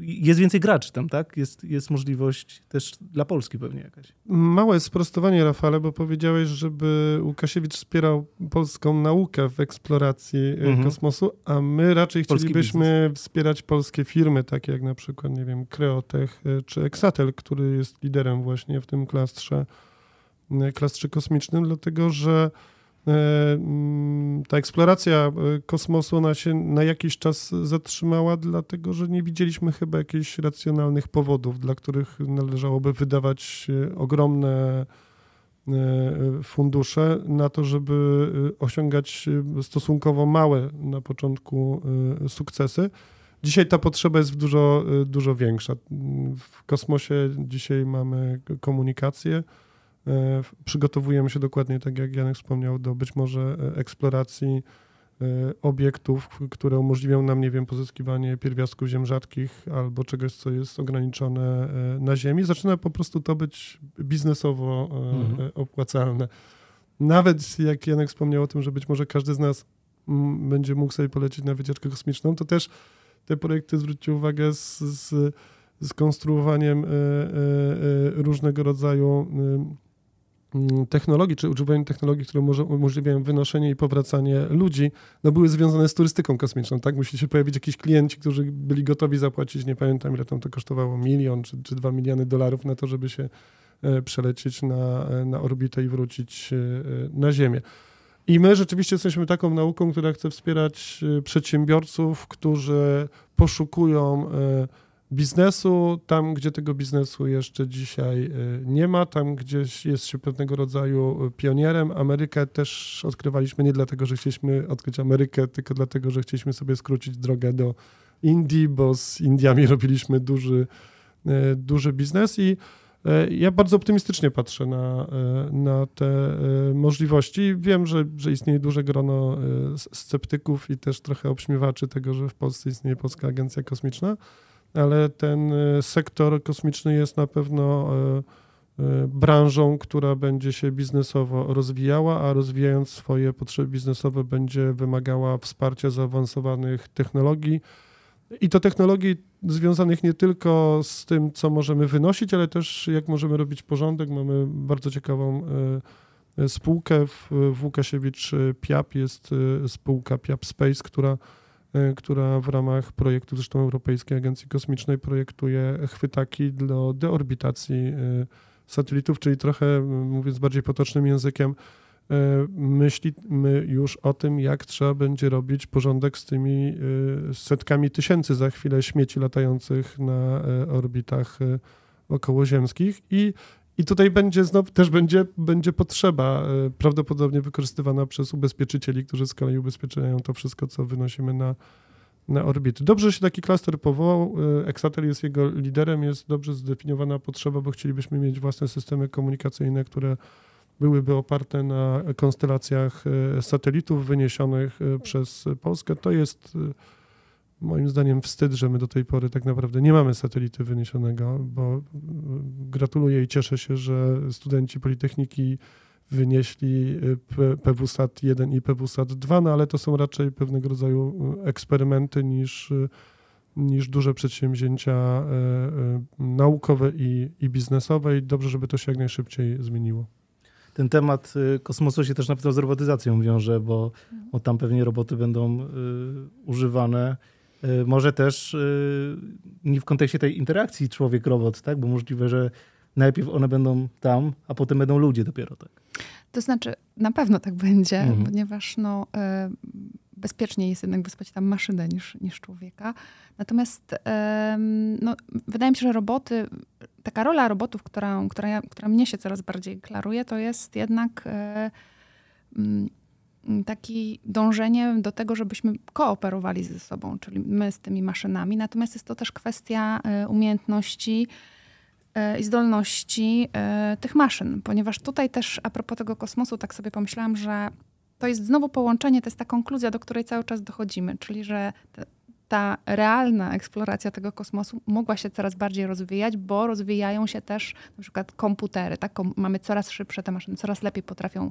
jest więcej graczy tam, tak? Jest, jest możliwość też dla Polski pewnie jakaś. Małe sprostowanie, Rafale, bo powiedziałeś, żeby Łukasiewicz wspierał polską naukę w eksploracji e, Mhm. kosmosu, a my raczej Polski chcielibyśmy wspierać polskie firmy, takie jak na przykład, nie wiem, Kreotech e, czy Exatel, który jest liderem właśnie w tym klastrze, klastrze kosmicznym, dlatego że ta eksploracja e, kosmosu ona się na jakiś czas zatrzymała, dlatego że nie widzieliśmy chyba jakichś racjonalnych powodów, dla których należałoby wydawać e, ogromne e, fundusze na to, żeby e, osiągać e, stosunkowo małe na początku e, sukcesy. Dzisiaj ta potrzeba jest dużo, e, dużo większa. W kosmosie dzisiaj mamy komunikację. E, Przygotowujemy się dokładnie, tak jak Janek wspomniał, do być może e, eksploracji e, obiektów, które umożliwią nam, nie wiem, pozyskiwanie pierwiastków ziem rzadkich albo czegoś, co jest ograniczone na Ziemi. Zaczyna po prostu to być biznesowo Mhm. opłacalne. Nawet jak Janek wspomniał o tym, że być może każdy z nas będzie mógł sobie polecieć na wycieczkę kosmiczną, to też te projekty, zwróćcie uwagę, z, z, z konstruowaniem różnego rodzaju technologii, czy używaniem technologii, które może, umożliwiają wynoszenie i powracanie ludzi, no były związane z turystyką kosmiczną, tak? Musieli się pojawić jakiś klienci, którzy byli gotowi zapłacić, nie pamiętam ile tam to kosztowało, milion czy, czy dwa miliony dolarów na to, żeby się e, przelecieć na, e, na orbitę i wrócić e, na Ziemię. I my rzeczywiście jesteśmy taką nauką, która chce wspierać przedsiębiorców, którzy poszukują biznesu tam, gdzie tego biznesu jeszcze dzisiaj e, nie ma, tam gdzieś jest się pewnego rodzaju pionierem. Amerykę też odkrywaliśmy nie dlatego, że chcieliśmy odkryć Amerykę, tylko dlatego, że chcieliśmy sobie skrócić drogę do Indii, bo z Indiami [LAUGHS] robiliśmy duży, e, duży biznes i ja bardzo optymistycznie patrzę na, na te możliwości. Wiem, że, że istnieje duże grono sceptyków i też trochę obśmiewaczy tego, że w Polsce istnieje Polska Agencja Kosmiczna, ale ten e, sektor kosmiczny jest na pewno e, e, branżą, która będzie się biznesowo rozwijała, a rozwijając swoje potrzeby biznesowe będzie wymagała wsparcia zaawansowanych technologii. I to technologii związanych nie tylko z tym, co możemy wynosić, ale też jak możemy robić porządek. Mamy bardzo ciekawą spółkę w, Łukasiewicz PIAP, jest spółka PIAP Space, która, która w ramach projektu zresztą Europejskiej Agencji Kosmicznej projektuje chwytaki do deorbitacji e, satelitów, czyli trochę, m, mówiąc bardziej potocznym językiem, myślimy już o tym, jak trzeba będzie robić porządek z tymi setkami tysięcy za chwilę śmieci latających na orbitach okołoziemskich. I i tutaj będzie znowu też będzie, będzie potrzeba e, prawdopodobnie wykorzystywana przez ubezpieczycieli, którzy z kolei ubezpieczają to wszystko, co wynosimy na, na orbity. Dobrze, się taki klaster powołał. E, Exatel jest jego liderem, jest dobrze zdefiniowana potrzeba, bo chcielibyśmy mieć własne systemy komunikacyjne, które byłyby oparte na konstelacjach e, satelitów wyniesionych przez Polskę. To jest moim zdaniem wstyd, że my do tej pory tak naprawdę nie mamy satelity wyniesionego, bo e, gratuluję i cieszę się, że studenci Politechniki wynieśli P- PWSAT 1 i PWSAT 2, no ale to są raczej pewnego rodzaju e, eksperymenty niż, e, niż duże przedsięwzięcia naukowe i, i biznesowe i dobrze, żeby to się jak najszybciej zmieniło. Ten temat y, kosmosu się też na pewno z robotyzacją wiąże, bo, bo tam pewnie roboty będą y, używane. Y, może też y, nie w kontekście tej interakcji człowiek-robot, tak? Bo możliwe, że najpierw one będą tam, a potem będą ludzie dopiero, tak? To znaczy, na pewno tak będzie, Mhm. ponieważ no, e, bezpieczniej jest jednak wysłać tam maszynę niż, niż człowieka. Natomiast no, wydaje mi się, że roboty, taka rola robotów, która, która, ja- która mnie się coraz bardziej klaruje, to jest jednak e, mm, taki dążenie do tego, żebyśmy kooperowali ze sobą, czyli my z tymi maszynami. Natomiast jest to też kwestia e, umiejętności e, i zdolności e, tych maszyn, ponieważ tutaj też a propos tego kosmosu, tak sobie pomyślałam, że to jest znowu połączenie, to jest ta konkluzja, do której cały czas dochodzimy, czyli że ta realna eksploracja tego kosmosu mogła się coraz bardziej rozwijać, bo rozwijają się też na przykład komputery. Tak? Mamy coraz szybsze te maszyny, coraz lepiej potrafią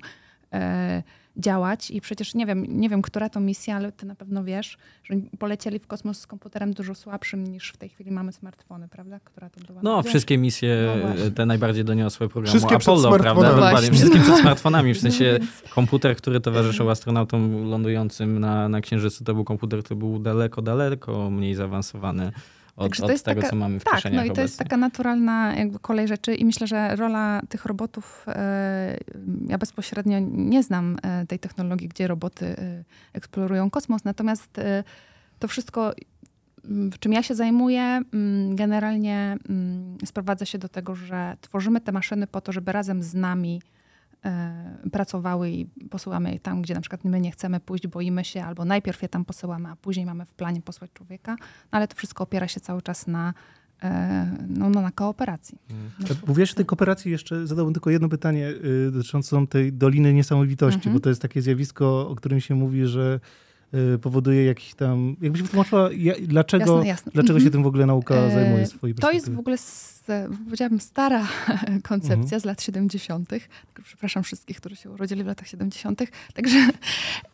działać i przecież nie wiem, nie wiem, która to misja, ale ty na pewno wiesz, że polecieli w kosmos z komputerem dużo słabszym niż w tej chwili mamy smartfony, prawda? Która to była? No, wszystkie misje, No te najbardziej doniosłe programu Wszystkie przed Apollo, prawda? Dokładnie, wszystkie przed smartfonami, w [LAUGHS] sensie No więc- komputer, który towarzyszył astronautom lądującym na, na Księżycu, to był komputer, który był daleko, daleko mniej zaawansowany od, Także to od jest tego, taka- co mamy w Tak, kieszeniach no i to jest obecnie. taka naturalna jakby kolej rzeczy i myślę, że rola tych robotów, e, ja bezpośrednio nie znam e, tej technologii, gdzie roboty e, eksplorują kosmos, natomiast to wszystko, czym ja się zajmuję, m, generalnie m, sprowadza się do tego, że tworzymy te maszyny po to, żeby razem z nami pracowały i posyłamy je tam, gdzie na przykład my nie chcemy pójść, boimy się, albo najpierw je tam posyłamy, a później mamy w planie posłać człowieka, no ale to wszystko opiera się cały czas na, e, no, no, na kooperacji. Na Mówisz o tej kooperacji, jeszcze zadałbym tylko jedno pytanie y, dotyczące tej Doliny Niesamowitości, Mhm. bo to jest takie zjawisko, o którym się mówi, że powoduje jakiś tam... Jakbyś wytłumaczyła, dlaczego, Jasne, jasne. dlaczego Mhm. się tym w ogóle nauka E, zajmuje z twojej To jest w ogóle, s- powiedziałabym, stara [LAUGHS] koncepcja Mhm. z lat 70. Tylko Przepraszam wszystkich, którzy się urodzili w latach 70. Także.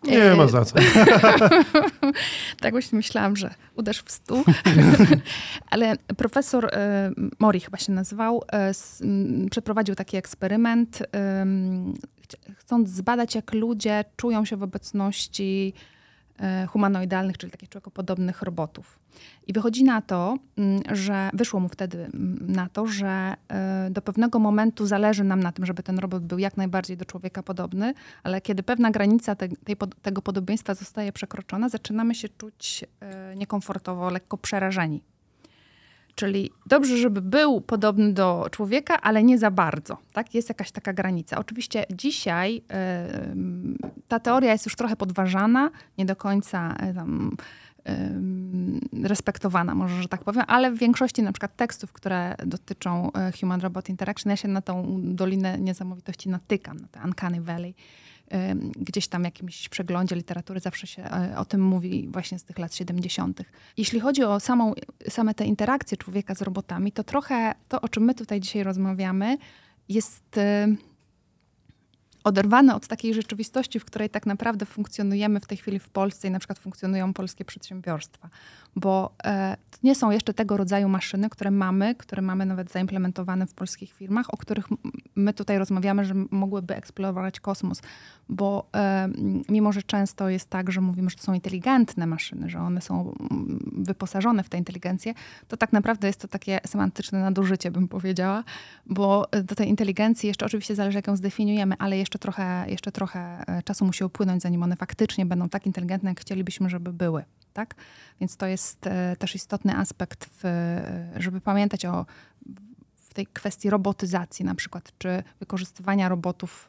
Nie e, ma za co. [LAUGHS] tak właśnie myślałam, że uderz w stół. [LAUGHS] Ale profesor e, Mori chyba się nazywał, przeprowadził taki eksperyment, chcąc zbadać, jak ludzie czują się w obecności humanoidalnych, czyli takich człowiekopodobnych robotów. I wychodzi na to, mm, że wyszło mu wtedy mm, na to, że e, do pewnego momentu zależy nam na tym, żeby ten robot był jak najbardziej do człowieka podobny, ale kiedy pewna granica te, tej, tego podobieństwa zostaje przekroczona, zaczynamy się czuć e, niekomfortowo, lekko przerażeni. Czyli dobrze, żeby był podobny do człowieka, ale nie za bardzo. Tak? Jest jakaś taka granica. Oczywiście dzisiaj m, ta teoria jest już trochę podważana, nie do końca e, tam, em, respektowana, może, że tak powiem, ale w większości na przykład tekstów, które dotyczą e, Human Robot Interaction, ja się na tą Dolinę Niesamowitości natykam, na te Uncanny Valley. Gdzieś tam jakimś przeglądzie literatury zawsze się e, o tym mówi właśnie z tych lat 70. Jeśli chodzi o samą, same te interakcje człowieka z robotami, to trochę to, o czym my tutaj dzisiaj rozmawiamy, jest oderwane od takiej rzeczywistości, w której tak naprawdę funkcjonujemy w tej chwili w Polsce i na przykład funkcjonują polskie przedsiębiorstwa. Bo e, nie są jeszcze tego rodzaju maszyny, które mamy, które mamy nawet zaimplementowane w polskich firmach, o których my tutaj rozmawiamy, że mogłyby eksplorować kosmos. Bo e, mimo, że często jest tak, że mówimy, że to są inteligentne maszyny, że one są wyposażone w tę inteligencję, to tak naprawdę jest to takie semantyczne nadużycie, bym powiedziała, bo e, do tej inteligencji jeszcze oczywiście zależy, jak ją zdefiniujemy, ale jeszcze trochę, jeszcze trochę e, czasu musi upłynąć, zanim one faktycznie będą tak inteligentne, jak chcielibyśmy, żeby były. Tak? Więc to jest e, też istotny aspekt, w, e, żeby pamiętać o w tej kwestii robotyzacji na przykład, czy wykorzystywania robotów,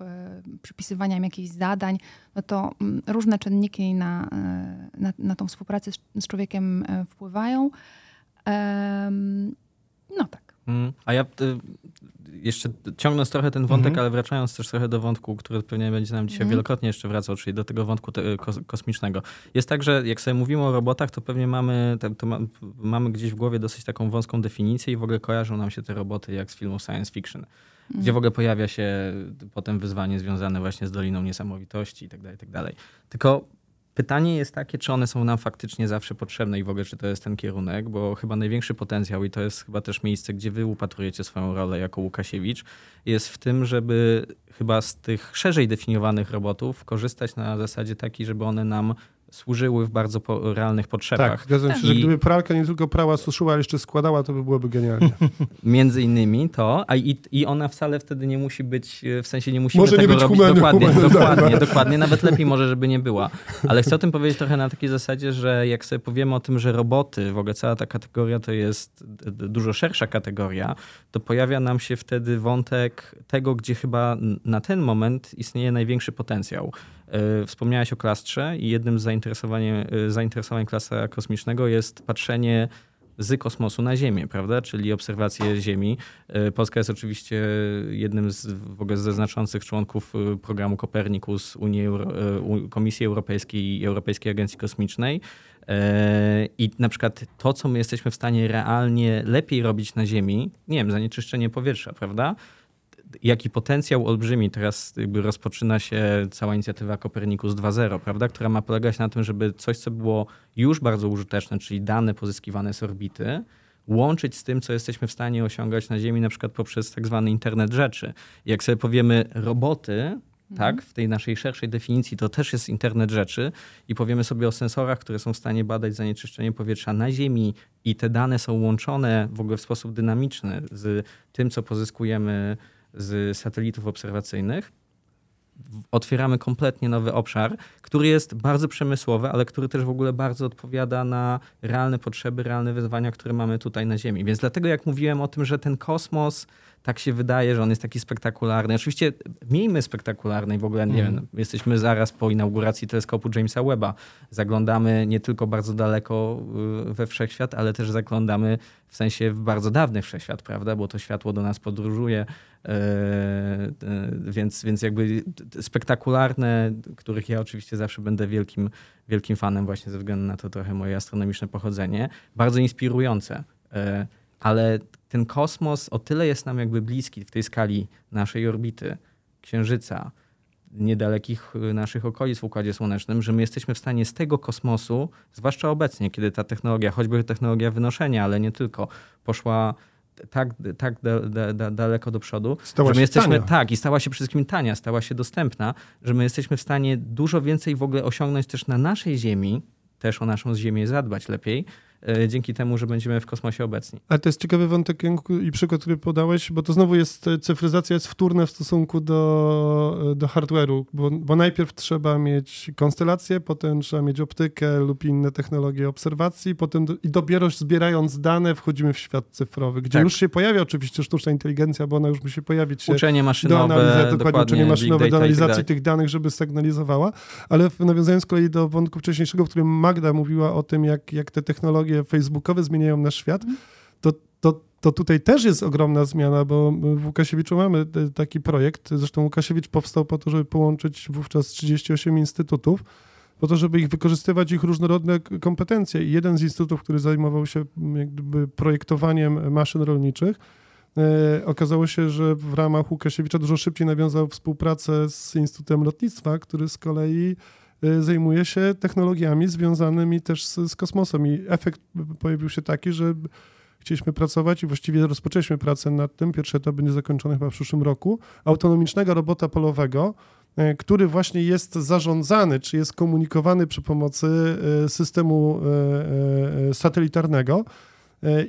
przypisywania im jakichś zadań, no to mm, różne czynniki na, na, na tą współpracę z, z człowiekiem wpływają. No tak. Mm. A ja y, jeszcze ciągnąc trochę ten wątek, Mhm. ale wracając też trochę do wątku, który pewnie będzie nam dzisiaj Mhm. wielokrotnie jeszcze wracał, czyli do tego wątku te, kos, kosmicznego. Jest tak, że jak sobie mówimy o robotach, to pewnie mamy, te- to ma, mamy gdzieś w głowie dosyć taką wąską definicję i w ogóle kojarzą nam się te roboty jak z filmów science fiction, gdzie w ogóle pojawia się potem wyzwanie związane właśnie z Doliną Niesamowitości i tak dalej, tak dalej. Tylko Pytanie jest takie, czy one są nam faktycznie zawsze potrzebne i w ogóle, czy to jest ten kierunek, bo chyba największy potencjał, i to jest chyba też miejsce, gdzie wy upatrujecie swoją rolę jako Łukasiewicz, jest w tym, żeby chyba z tych szerzej definiowanych robotów korzystać na zasadzie takiej, żeby one nam służyły w bardzo po, realnych potrzebach. Tak, zgadzam się, że I- gdyby pralka nie tylko prała, suszyła, ale jeszcze składała, to by byłoby genialnie. [LAUGHS] Między innymi to, a i, i ona wcale wtedy nie musi być, e, w sensie nie musimy Może nie tego być robić humany- dokładnie, humanitarna. dokładnie, dokładnie, nawet lepiej może, żeby nie była. Ale chcę o tym powiedzieć trochę na takiej zasadzie, że jak sobie powiemy o tym, że roboty, w ogóle cała ta kategoria to jest dużo szersza kategoria, to pojawia nam się wtedy wątek tego, gdzie chyba na ten moment istnieje największy potencjał. E, Wspomniałeś o klastrze i jednym z zainteresowań, e, zainteresowań klasa kosmicznego jest patrzenie z kosmosu na Ziemię, prawda? Czyli obserwacje Ziemi. E, Polska jest oczywiście jednym z w ogóle ze znaczących członków programu Copernicus Unii Euro, Komisji Europejskiej i Europejskiej Agencji Kosmicznej. I na przykład to, co my jesteśmy w stanie realnie lepiej robić na Ziemi, nie wiem, zanieczyszczenie powietrza, prawda? Jaki potencjał olbrzymi teraz jakby rozpoczyna się cała inicjatywa Copernicus 2.0, prawda, która ma polegać na tym, żeby coś, co było już bardzo użyteczne, czyli dane pozyskiwane z orbity, łączyć z tym, co jesteśmy w stanie osiągać na Ziemi, na przykład poprzez tak zwany internet rzeczy. Jak sobie powiemy roboty, mhm. tak, w tej naszej szerszej definicji to też jest internet rzeczy i powiemy sobie o sensorach, które są w stanie badać zanieczyszczenie powietrza na Ziemi i te dane są łączone w ogóle w sposób dynamiczny z tym, co pozyskujemy z satelitów obserwacyjnych, otwieramy kompletnie nowy obszar, który jest bardzo przemysłowy, ale który też w ogóle bardzo odpowiada na realne potrzeby, realne wyzwania, które mamy tutaj na Ziemi. Więc dlatego jak mówiłem o tym, że ten kosmos tak się wydaje, że on jest taki spektakularny. Oczywiście miejmy spektakularny i w ogóle, nie mm. wiem, jesteśmy zaraz po inauguracji teleskopu Jamesa Webba. Zaglądamy nie tylko bardzo daleko y, we wszechświat, ale też zaglądamy w sensie w bardzo dawny wszechświat, prawda? Bo to światło do nas podróżuje, e, e, więc, więc jakby spektakularne, których ja oczywiście zawsze będę wielkim, wielkim fanem właśnie ze względu na to trochę moje astronomiczne pochodzenie, bardzo inspirujące. E, ale ten kosmos o tyle jest nam jakby bliski w tej skali naszej orbity, Księżyca, niedalekich y, naszych okolic w Układzie Słonecznym, że my jesteśmy w stanie z tego kosmosu, zwłaszcza obecnie, kiedy ta technologia, choćby technologia wynoszenia, ale nie tylko, poszła tak, tak da, da, da, daleko do przodu, stała że my jesteśmy, tania. tak, i stała się przede wszystkim tania, stała się dostępna, że my jesteśmy w stanie dużo więcej w ogóle osiągnąć też na naszej Ziemi, też o naszą Ziemię zadbać lepiej, dzięki temu, że będziemy w kosmosie obecni. Ale to jest ciekawy wątek i przykład, który podałeś, bo to znowu jest, e, cyfryzacja jest wtórna w stosunku do, e, do hardware'u, bo, bo najpierw trzeba mieć konstelację, potem trzeba mieć optykę lub inne technologie obserwacji, potem do, i dopiero zbierając dane wchodzimy w świat cyfrowy, gdzie tak. już się pojawia oczywiście sztuczna inteligencja, bo ona już musi pojawić się uczenie maszynowe, do analizy, dokładnie, uczenie maszynowe do analizacji tak tych danych, żeby sygnalizowała, ale nawiązując z kolei do wątku wcześniejszego, w którym Magda mówiła o tym, jak, jak te technologie technologie facebookowe zmieniają nasz świat, to, to, to tutaj też jest ogromna zmiana, bo w Łukasiewiczu mamy taki projekt. Zresztą Łukasiewicz powstał po to, żeby połączyć wówczas 38 instytutów, po to, żeby ich wykorzystywać ich różnorodne kompetencje. I jeden z instytutów, który zajmował się jakby projektowaniem maszyn rolniczych, e, okazało się, że w ramach Łukasiewicza dużo szybciej nawiązał współpracę z Instytutem Lotnictwa, który z kolei zajmuje się technologiami związanymi też z, z kosmosem. I efekt pojawił się taki, że chcieliśmy pracować i właściwie rozpoczęliśmy pracę nad tym. Pierwszy etap będzie zakończony chyba w przyszłym roku. Autonomicznego robota polowego, y, który właśnie jest zarządzany, czy jest komunikowany przy pomocy y, systemu satelitarnego.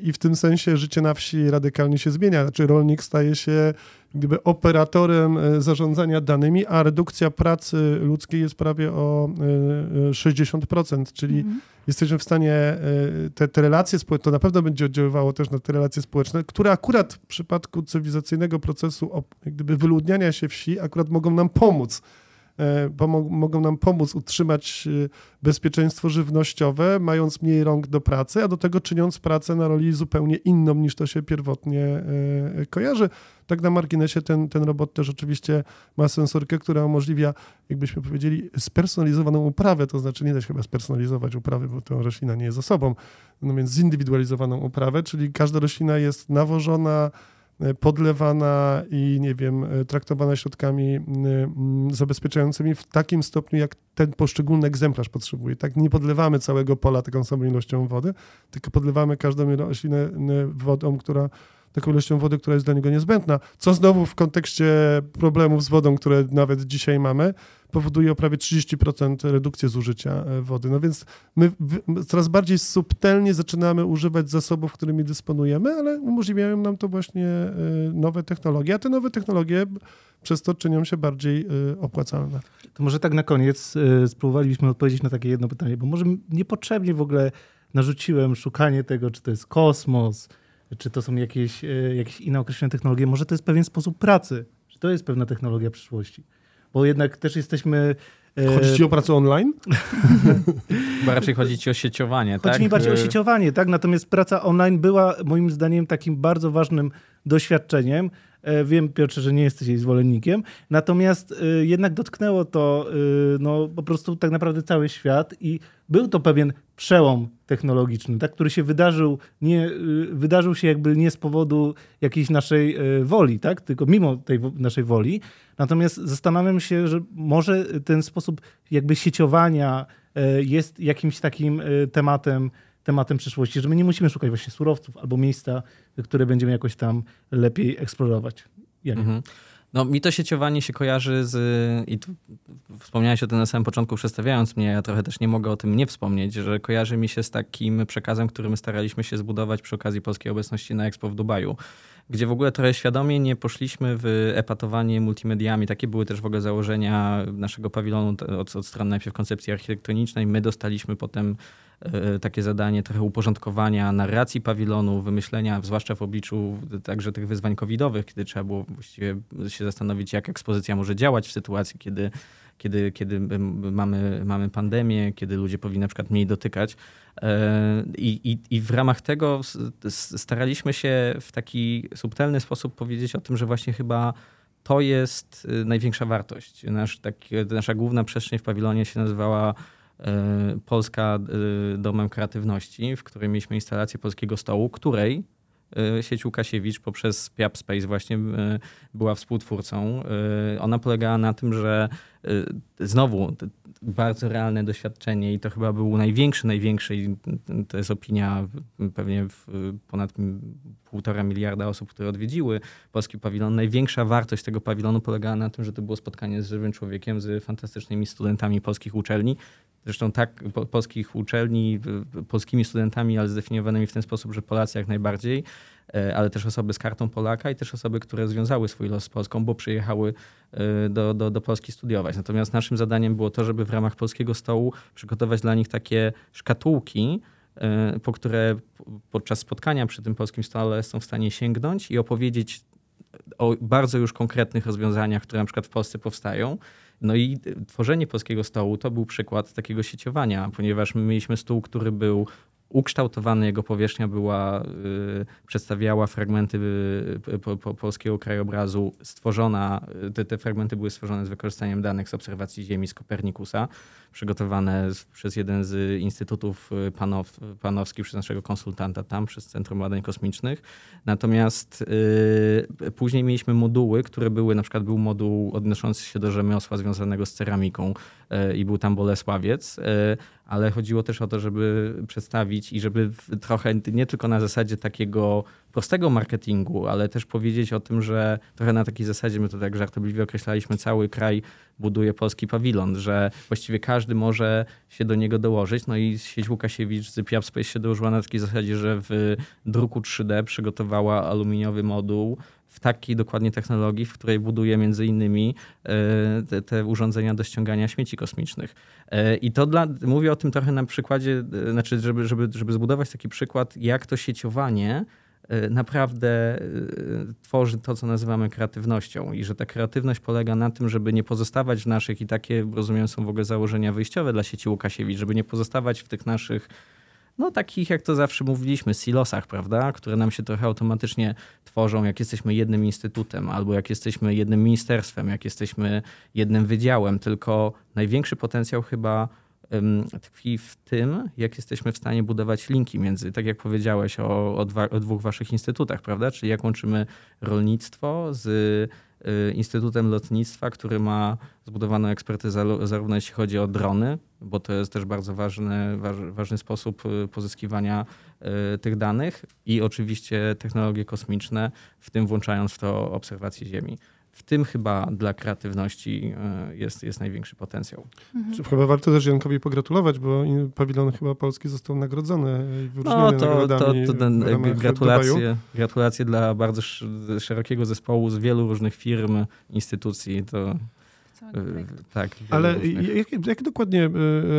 I w tym sensie życie na wsi radykalnie się zmienia. Znaczy rolnik staje się gdyby operatorem e, zarządzania danymi, a redukcja pracy ludzkiej jest prawie o 60%, e, czyli mhm. jesteśmy w stanie e, te, te relacje społeczne, to na pewno będzie oddziaływało też na te relacje społeczne, które akurat w przypadku cywilizacyjnego procesu gdyby wyludniania się wsi akurat mogą nam pomóc mogą nam pomóc utrzymać bezpieczeństwo żywnościowe, mając mniej rąk do pracy, a do tego czyniąc pracę na roli zupełnie inną niż to się pierwotnie kojarzy. Tak na marginesie ten, ten robot też oczywiście ma sensorkę, która umożliwia, jakbyśmy powiedzieli, spersonalizowaną uprawę, to znaczy nie da się chyba spersonalizować uprawy, bo to roślina nie jest osobą, no więc zindywidualizowaną uprawę, czyli każda roślina jest nawożona, e, podlewana i nie wiem, e, traktowana środkami mm, zabezpieczającymi w takim stopniu, jak ten poszczególny egzemplarz potrzebuje. Tak nie podlewamy całego pola taką samą ilością wody, tylko podlewamy każdą roślinę wodą, która taką ilością wody, która jest dla niego niezbędna, co znowu w kontekście problemów z wodą, które nawet dzisiaj mamy, powoduje o prawie 30% redukcję zużycia e, wody. No więc my coraz bardziej subtelnie zaczynamy używać zasobów, którymi dysponujemy, ale umożliwiają nam to właśnie e, nowe technologie, a te nowe technologie przez to czynią się bardziej e, opłacalne. To może tak na koniec spróbowalibyśmy odpowiedzieć na takie jedno pytanie, bo może niepotrzebnie w ogóle narzuciłem szukanie tego, czy to jest kosmos, czy to są jakieś, e, jakieś inne określone technologie, może to jest pewien sposób pracy, czy to jest pewna technologia przyszłości. bo jednak też jesteśmy E, chodzi ci o pracę online? [LAUGHS] Bo raczej chodzi ci o sieciowanie, chodzi tak? Chodzi mi bardziej o sieciowanie, tak? Natomiast praca online była moim zdaniem takim bardzo ważnym doświadczeniem. E, wiem, Piotrze, że nie jesteś jej zwolennikiem, natomiast e, jednak dotknęło to no, po prostu tak naprawdę cały świat i był to pewien przełom technologiczny, tak, który się wydarzył, nie, wydarzył się jakby nie z powodu jakiejś naszej woli, tak, tylko mimo tej naszej woli. Natomiast zastanawiam się, że może ten sposób jakby sieciowania e, jest jakimś takim e, tematem, tematem przyszłości, że my nie musimy szukać właśnie surowców albo miejsca, które będziemy jakoś tam lepiej eksplorować. Mhm. No, mi to sieciowanie się kojarzy z. I tu wspomniałeś o tym na samym początku, przedstawiając mnie, ja trochę też nie mogę o tym nie wspomnieć, że kojarzy mi się z takim przekazem, który my staraliśmy się zbudować przy okazji polskiej obecności na Expo w Dubaju gdzie w ogóle trochę świadomie nie poszliśmy w epatowanie multimediami. Takie były też w ogóle założenia naszego pawilonu od, od strony najpierw koncepcji architektonicznej. My dostaliśmy potem takie zadanie trochę uporządkowania narracji pawilonu, wymyślenia, zwłaszcza w obliczu także tych wyzwań covidowych, kiedy trzeba było właściwie się zastanowić, jak ekspozycja może działać w sytuacji, kiedy kiedy, kiedy mamy, mamy pandemię, kiedy ludzie powinni na przykład mniej dotykać. E, I, i, I w ramach tego staraliśmy się w taki subtelny sposób powiedzieć o tym, że właśnie chyba to jest y, największa wartość. Nasz, tak, nasza główna przestrzeń w pawilonie się nazywała e, Polska y, Domem Kreatywności, w której mieliśmy instalację polskiego stołu, której y, sieć Łukasiewicz poprzez Piap Space właśnie była współtwórcą. Ona polegała na tym, że znowu bardzo realne doświadczenie i to chyba był największy, największy, to jest opinia pewnie ponad półtora miliarda osób, które odwiedziły polski pawilon. Największa wartość tego pawilonu polegała na tym, że to było spotkanie z żywym człowiekiem, z fantastycznymi studentami polskich uczelni. Zresztą tak, po, polskich uczelni, polskimi studentami, ale zdefiniowanymi w ten sposób, że Polacy jak najbardziej, e, ale też osoby z kartą Polaka i też osoby, które związały swój los z Polską, bo przyjechały e, do, do, do Polski studiować. Natomiast naszym zadaniem było to, żeby w ramach polskiego stołu przygotować dla nich takie szkatułki, e, po które podczas spotkania przy tym polskim stole są w stanie sięgnąć i opowiedzieć o bardzo już konkretnych rozwiązaniach, które na przykład w Polsce powstają. No i tworzenie polskiego stołu to był przykład takiego sieciowania, ponieważ my mieliśmy stół, który był ukształtowany, jego powierzchnia była, y, przedstawiała fragmenty y, po, po, polskiego krajobrazu, stworzona, y, te, te, fragmenty były stworzone z wykorzystaniem danych z obserwacji Ziemi z Kopernikusa, przygotowane przez jeden z instytutów panow, panowskich, przez naszego konsultanta tam, przez Centrum Badań Kosmicznych. Natomiast później mieliśmy moduły, które były, na przykład był moduł odnoszący się do rzemiosła związanego z ceramiką i był tam Bolesławiec, y, ale chodziło też o to, żeby przedstawić i żeby trochę nie tylko na zasadzie takiego prostego marketingu, ale też powiedzieć o tym, że trochę na takiej zasadzie, my to tak żartobliwie określaliśmy, cały kraj buduje polski pawilon, że właściwie każdy może się do niego dołożyć. No i sieć Łukasiewicz z Piapspace się dołożyła na takiej zasadzie, że w druku 3D przygotowała aluminiowy moduł w takiej dokładnie technologii, w której buduje między innymi e, te, te, urządzenia do ściągania śmieci kosmicznych. E, I to dla, mówię o tym trochę na przykładzie, e, znaczy, żeby, żeby, żeby zbudować taki przykład, jak to sieciowanie naprawdę tworzy to, co nazywamy kreatywnością i że ta kreatywność polega na tym, żeby nie pozostawać w naszych, i takie rozumiem są w ogóle założenia wyjściowe dla sieci Łukasiewicz, żeby nie pozostawać w tych naszych no takich, jak to zawsze mówiliśmy, silosach, prawda, które nam się trochę automatycznie tworzą, jak jesteśmy jednym instytutem, albo jak jesteśmy jednym ministerstwem, jak jesteśmy jednym wydziałem, tylko największy potencjał chyba tkwi w tym, jak jesteśmy w stanie budować linki między, tak jak powiedziałeś o, o, dwa, o dwóch waszych instytutach, prawda? Czyli jak łączymy rolnictwo z Instytutem Lotnictwa, który ma zbudowaną ekspertyzę zarówno jeśli chodzi o drony, bo to jest też bardzo ważny, ważny sposób y, pozyskiwania y, tych danych i oczywiście technologie kosmiczne, w tym włączając w to obserwacje Ziemi w tym chyba dla kreatywności e, jest, jest największy potencjał. Mhm. Chyba warto też Jankowi pogratulować, bo pawilon chyba polski został nagrodzony no, to, to, to ten, gratulacje, gratulacje dla bardzo szerokiego zespołu z wielu różnych firm, instytucji. To, e, tak, Ale jak, jak, dokładnie,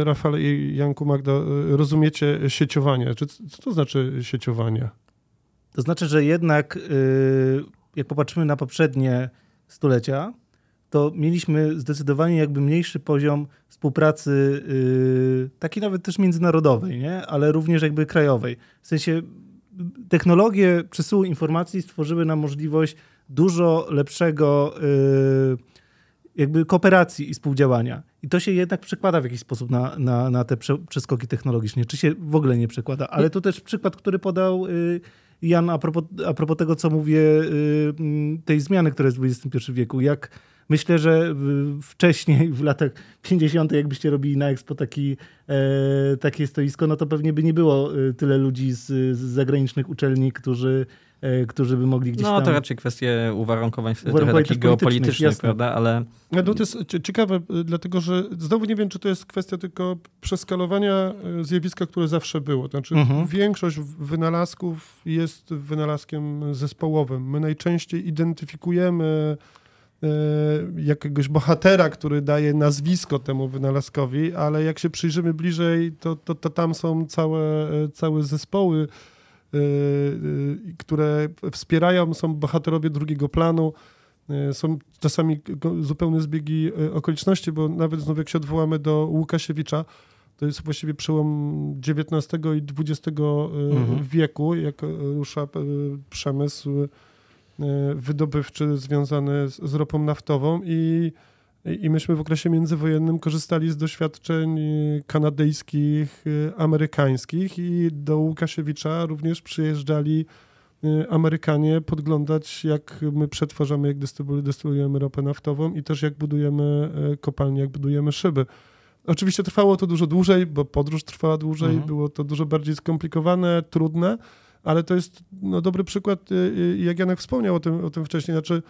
e, Rafał i Janku Magda, rozumiecie sieciowanie? Czy, co to znaczy sieciowanie? To znaczy, że jednak jak popatrzymy na poprzednie stulecia, to mieliśmy zdecydowanie jakby mniejszy poziom współpracy, yy, takiej nawet też międzynarodowej, nie? ale również jakby krajowej. W sensie technologie przesyłu informacji stworzyły nam możliwość dużo lepszego yy, jakby kooperacji i współdziałania. I to się jednak przekłada w jakiś sposób na, na, na te przeskoki technologiczne. Czy się w ogóle nie przekłada? Ale to też przykład, który podał yy, Jan a propos, a propos tego, co mówię, yy, tej zmiany, która jest w XXI wieku. Jak Myślę, że wcześniej, w latach 50., jakbyście robili na Expo taki, e, takie stoisko, no to pewnie by nie było e, tyle ludzi z, z zagranicznych uczelni, którzy którzy by mogli gdzieś no, tam... No to raczej kwestie uwarunkowań, uwarunkowań trochę takich geopolitycznych, prawda, ale... No to jest ciekawe, dlatego że znowu nie wiem, czy to jest kwestia tylko przeskalowania zjawiska, które zawsze było. Znaczy mhm. większość wynalazków jest wynalazkiem zespołowym. My najczęściej identyfikujemy jakiegoś bohatera, który daje nazwisko temu wynalazkowi, ale jak się przyjrzymy bliżej, to, to, to tam są całe, całe zespoły, które wspierają, są bohaterowie drugiego planu. Są czasami zupełne zbiegi okoliczności, bo nawet znów jak się odwołamy do Łukasiewicza, to jest właściwie przełom XIX i XX mhm. wieku, jak rusza przemysł wydobywczy związany z, z ropą naftową i, i myśmy w okresie międzywojennym korzystali z doświadczeń kanadyjskich, e, amerykańskich i do Łukasiewicza również przyjeżdżali e, Amerykanie podglądać, jak my przetwarzamy, jak dystylujemy ropę naftową i też jak budujemy kopalnie, jak budujemy szyby. Oczywiście trwało to dużo dłużej, bo podróż trwała dłużej, mhm. było to dużo bardziej skomplikowane, trudne, ale to jest no, dobry przykład, y, y, jak Janek wspomniał o tym, o tym wcześniej, znaczy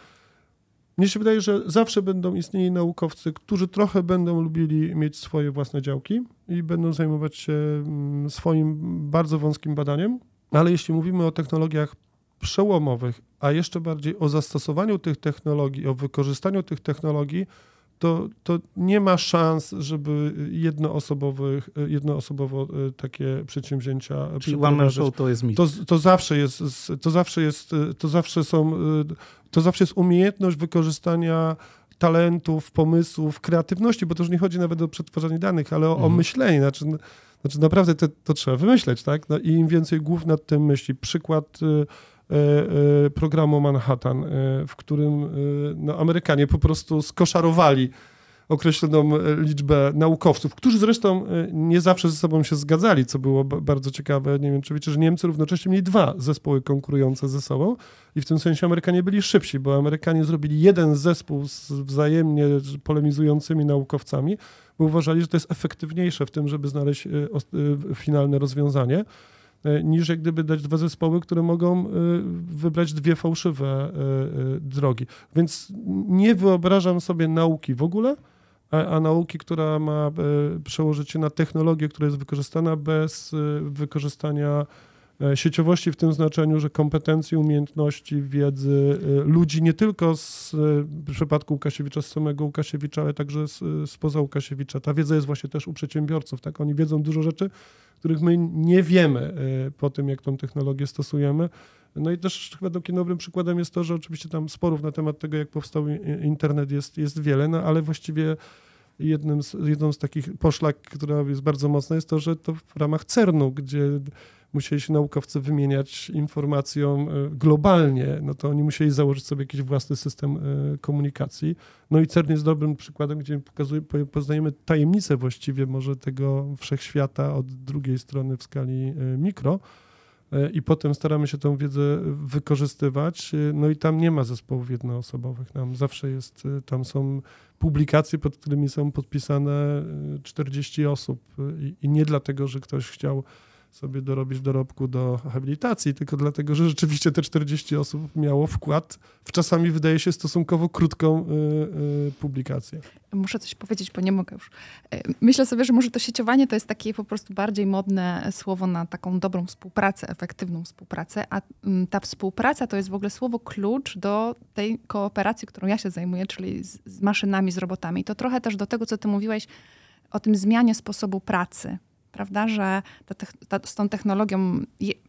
mnie się wydaje, że zawsze będą istnieli naukowcy, którzy trochę będą lubili mieć swoje własne działki i będą zajmować się mm, swoim bardzo wąskim badaniem, ale jeśli mówimy o technologiach przełomowych, a jeszcze bardziej o zastosowaniu tych technologii, o wykorzystaniu tych technologii, to, to nie ma szans, żeby jednoosobowych, jednoosobowo e, takie przedsięwzięcia Czyli one show to jest mit. To, to zawsze jest, to zawsze jest, to zawsze są, e, to zawsze jest umiejętność wykorzystania talentów, pomysłów, kreatywności, bo to już nie chodzi nawet o przetwarzanie danych, ale o, mhm. o myślenie, znaczy, znaczy naprawdę to, to trzeba wymyśleć, tak? No I im więcej głów nad tym myśli. Przykład e, E, e, programu Manhattan, e, w którym no, Amerykanie po prostu skoszarowali określoną liczbę naukowców, którzy zresztą nie zawsze ze sobą się zgadzali, co było bardzo ciekawe. Nie wiem, czy wiecie, że Niemcy równocześnie mieli dwa zespoły konkurujące ze sobą i w tym sensie Amerykanie byli szybsi, bo Amerykanie zrobili jeden zespół z wzajemnie polemizującymi naukowcami, bo uważali, że to jest efektywniejsze w tym, żeby znaleźć finalne rozwiązanie. E, niż jak gdyby dać dwa zespoły, które mogą e, wybrać dwie fałszywe e, drogi. Więc nie wyobrażam sobie nauki w ogóle, a, a, nauki, która ma przełożyć się na technologię, która jest wykorzystana bez wykorzystania sieciowości w tym znaczeniu, że kompetencje, umiejętności, wiedzy ludzi nie tylko z, w przypadku Łukasiewicza, z samego Łukasiewicza, ale także z, spoza Łukasiewicza. Ta wiedza jest właśnie też u przedsiębiorców. Tak? Oni wiedzą dużo rzeczy, których my nie wiemy y, po tym, jak tą technologię stosujemy. No i też chyba takim dobrym przykładem jest to, że oczywiście tam sporów na temat tego, jak powstał internet jest, jest wiele, no ale właściwie jednym z, jedną z takich poszlak, która jest bardzo mocna, jest to, że to w ramach CERN-u, gdzie musieli się naukowcy wymieniać informacją e, globalnie, no to oni musieli założyć sobie jakiś własny system e, komunikacji. No i CERN jest dobrym przykładem, gdzie pokazuje, poznajemy tajemnicę właściwie może tego wszechświata od drugiej strony w skali e, mikro i potem staramy się tą wiedzę wykorzystywać. No i tam nie ma zespołów jednoosobowych. Tam zawsze jest, tam są publikacje, pod którymi są podpisane 40 osób i, i nie dlatego, że ktoś chciał sobie dorobić dorobku do habilitacji, tylko dlatego, że rzeczywiście te 40 osób miało wkład w czasami wydaje się stosunkowo krótką y, y, publikację. Muszę coś powiedzieć, bo nie mogę już. E, myślę sobie, że może to sieciowanie to jest takie po prostu bardziej modne słowo na taką dobrą współpracę, efektywną współpracę, a mm, ta współpraca to jest w ogóle słowo klucz do tej kooperacji, którą ja się zajmuję, czyli z, z maszynami, z robotami. To trochę też do tego, co ty mówiłeś o tym zmianie sposobu pracy prawda, że ta, ta, z tą technologią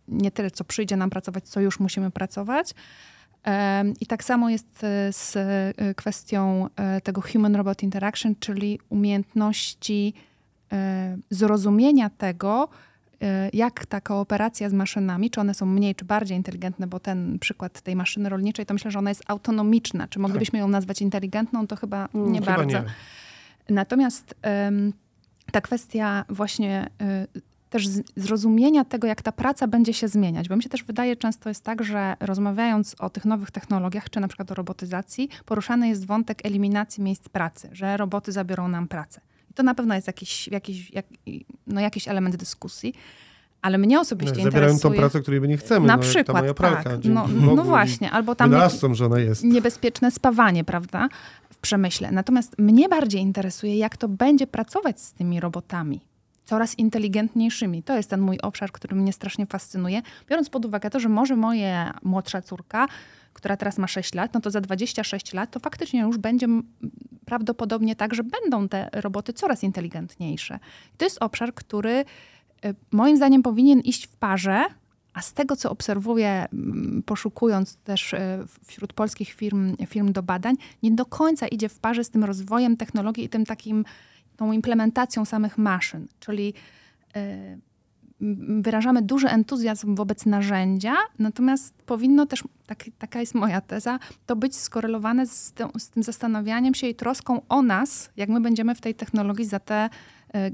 nie tyle, co przyjdzie nam pracować, co już musimy pracować, I tak samo jest e, z e, kwestią e, tego human-robot interaction, czyli umiejętności zrozumienia tego, jak ta kooperacja z maszynami, czy one są mniej, czy bardziej inteligentne, bo ten przykład tej maszyny rolniczej, to myślę, że ona jest autonomiczna. Czy moglibyśmy ją nazwać inteligentną? To chyba mm, nie chyba bardzo. Nie. Natomiast ta kwestia właśnie też zrozumienia tego, jak ta praca będzie się zmieniać. Bo mi się też wydaje, często jest tak, że rozmawiając o tych nowych technologiach, czy na przykład o robotyzacji, poruszany jest wątek eliminacji miejsc pracy, że roboty zabiorą nam pracę. I to na pewno jest jakiś, jakiś, jak, no jakiś element dyskusji. Ale mnie osobiście no, zabierają interesuje... tą pracę, której my nie chcemy. Na no, przykład, ta moja pralka, tak. No, no właśnie, albo tam wynalazcom, że ona jest. niebezpieczne spawanie, prawda, przemyśle. Natomiast mnie bardziej interesuje, jak to będzie pracować z tymi robotami coraz inteligentniejszymi. To jest ten mój obszar, który mnie strasznie fascynuje. Biorąc pod uwagę to, że może moja młodsza córka, która teraz ma 6 lat, no to za 26 lat to faktycznie już będzie prawdopodobnie tak, że będą te roboty coraz inteligentniejsze. I to jest obszar, który y, moim zdaniem powinien iść w parze, a z tego, co obserwuję, poszukując też y, wśród polskich firm, firm do badań, nie do końca idzie w parze z tym rozwojem technologii i tym takim tą implementacją samych maszyn, czyli e, wyrażamy duży entuzjazm wobec narzędzia, natomiast powinno też, tak, taka jest moja teza, to być skorelowane z, tym, z tym zastanawianiem się i troską o nas, jak my będziemy w tej technologii za te e,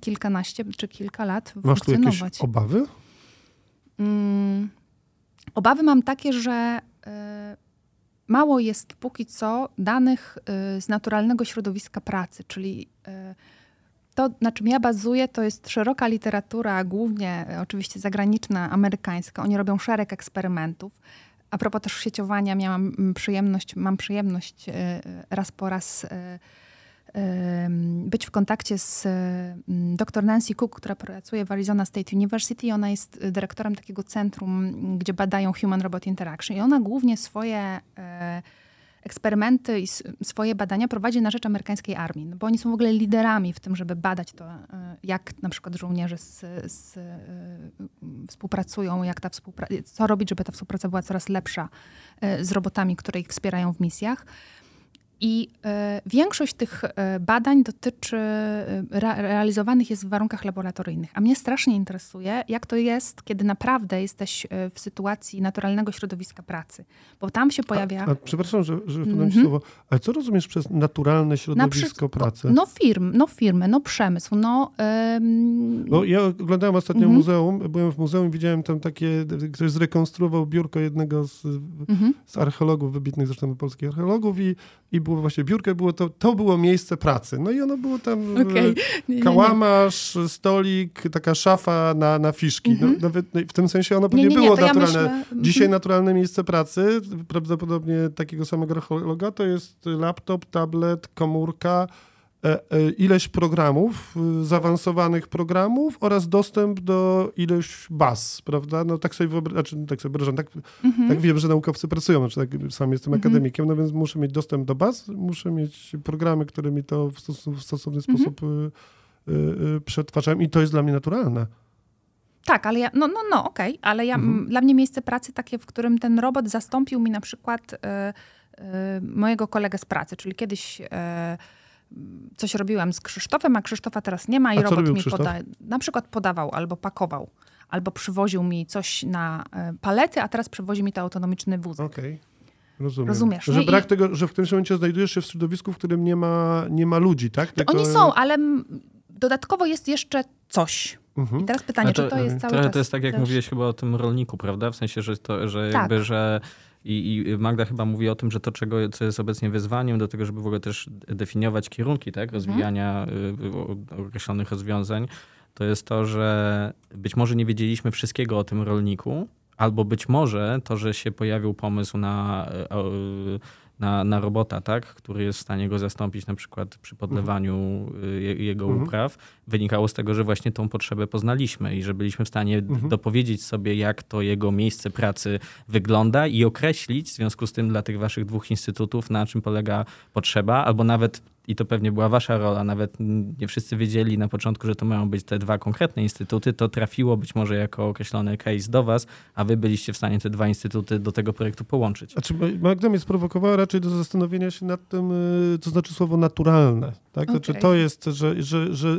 kilkanaście czy kilka lat Masz tu funkcjonować. jakieś obawy? Mm, obawy mam takie, że e, mało jest póki co danych y, z naturalnego środowiska pracy, czyli y, to, na czym ja bazuję, to jest szeroka literatura, głównie y, oczywiście zagraniczna, amerykańska. Oni robią szereg eksperymentów. A propos też sieciowania, miałam mm, przyjemność, mam przyjemność raz po raz być w kontakcie z dr Nancy Cook, która pracuje w Arizona State University. Ona jest dyrektorem takiego centrum, gdzie badają human robot interaction i ona głównie swoje e, eksperymenty i swoje badania prowadzi na rzecz amerykańskiej armii, no bo oni są w ogóle liderami w tym, żeby badać to, e, jak na przykład żołnierze z, z, e, współpracują, jak ta co robić, żeby ta współpraca była coraz lepsza z robotami, które ich wspierają w misjach. I e, większość tych e, badań dotyczy, e, realizowanych jest w warunkach laboratoryjnych. A mnie strasznie interesuje, jak to jest, kiedy naprawdę jesteś w sytuacji naturalnego środowiska pracy. Bo tam się pojawia. A, a, przepraszam, że, że mm -hmm. słowo, ale co rozumiesz przez naturalne środowisko przy... pracy? No firm, no firmy, no przemysł, no. Ym... no ja oglądałem ostatnio mm -hmm. muzeum, byłem w muzeum i widziałem tam takie, ktoś zrekonstruował biurko jednego z, mm -hmm. z archeologów, wybitnych zresztą polskich archeologów i, i było właśnie biurkę, było to, to było miejsce pracy. No i ono było tam okay. nie, kałamarz, nie, nie. stolik, taka szafa na, na fiszki. Mm -hmm. no, mhm. nawet, no, w tym sensie ono pewnie było naturalne. Myślę... Dzisiaj mm -hmm. naturalne miejsce pracy, prawdopodobnie takiego samego archeologa, to jest laptop, tablet, komórka, E, e, ileś programów, y, zaawansowanych programów oraz dostęp do ileś baz, prawda? No tak sobie wyobrażam, znaczy, tak sobie wyobrażam, tak, mhm. tak wiem, że naukowcy pracują, znaczy tak sam jestem mhm. akademikiem, no więc muszę mieć dostęp do baz, muszę mieć programy, które mi to w, stos w stosowny mhm. sposób y, y, y, przetwarzają i to jest dla mnie naturalne. Tak, ale ja, no, no, no okej, okay, ale ja, mhm. dla mnie miejsce pracy takie, w którym ten robot zastąpił mi na przykład y, y, mojego kolegę z pracy, czyli kiedyś coś robiłam z Krzysztofem, a Krzysztofa teraz nie ma i a robot mi poda, na przykład podawał albo pakował, albo przywoził mi coś na e, palety, a teraz przywozi mi to autonomiczny wózek. Okej. Okay. Rozumiem. Rozumiesz. Że brak I... tego, że w którymś momencie znajdujesz się w środowisku, w którym nie ma, nie ma ludzi, tak? Tylko... Oni są, ale dodatkowo jest jeszcze coś. Mhm. I teraz pytanie, to, czy to jest cały czas... To jest tak, jak też... mówiłeś chyba o tym rolniku, prawda? W sensie, że, to, że tak. jakby, że i, I, Magda chyba mówi o tym, że to, czego, co jest obecnie wyzwaniem do tego, żeby w ogóle też definiować kierunki tak, rozwijania mhm. określonych rozwiązań, to jest to, że być może nie wiedzieliśmy wszystkiego o tym rolniku, albo być może to, że się pojawił pomysł na y, na, na robota, tak, który jest w stanie go zastąpić na przykład przy podlewaniu mhm. jego mhm. upraw, wynikało z tego, że właśnie tą potrzebę poznaliśmy i że byliśmy w stanie mhm. dopowiedzieć sobie, jak to jego miejsce pracy wygląda i określić w związku z tym dla tych waszych dwóch instytutów, na czym polega potrzeba, albo nawet i to pewnie była wasza rola, nawet nie wszyscy wiedzieli na początku, że to mają być te dwa konkretne instytuty, to trafiło być może jako określony case do was, a wy byliście w stanie te dwa instytuty do tego projektu połączyć. Znaczy, Magda mnie sprowokowała raczej do zastanowienia się nad tym, y, co znaczy słowo naturalne. Tak? Znaczy, Okej. to jest, że, że, że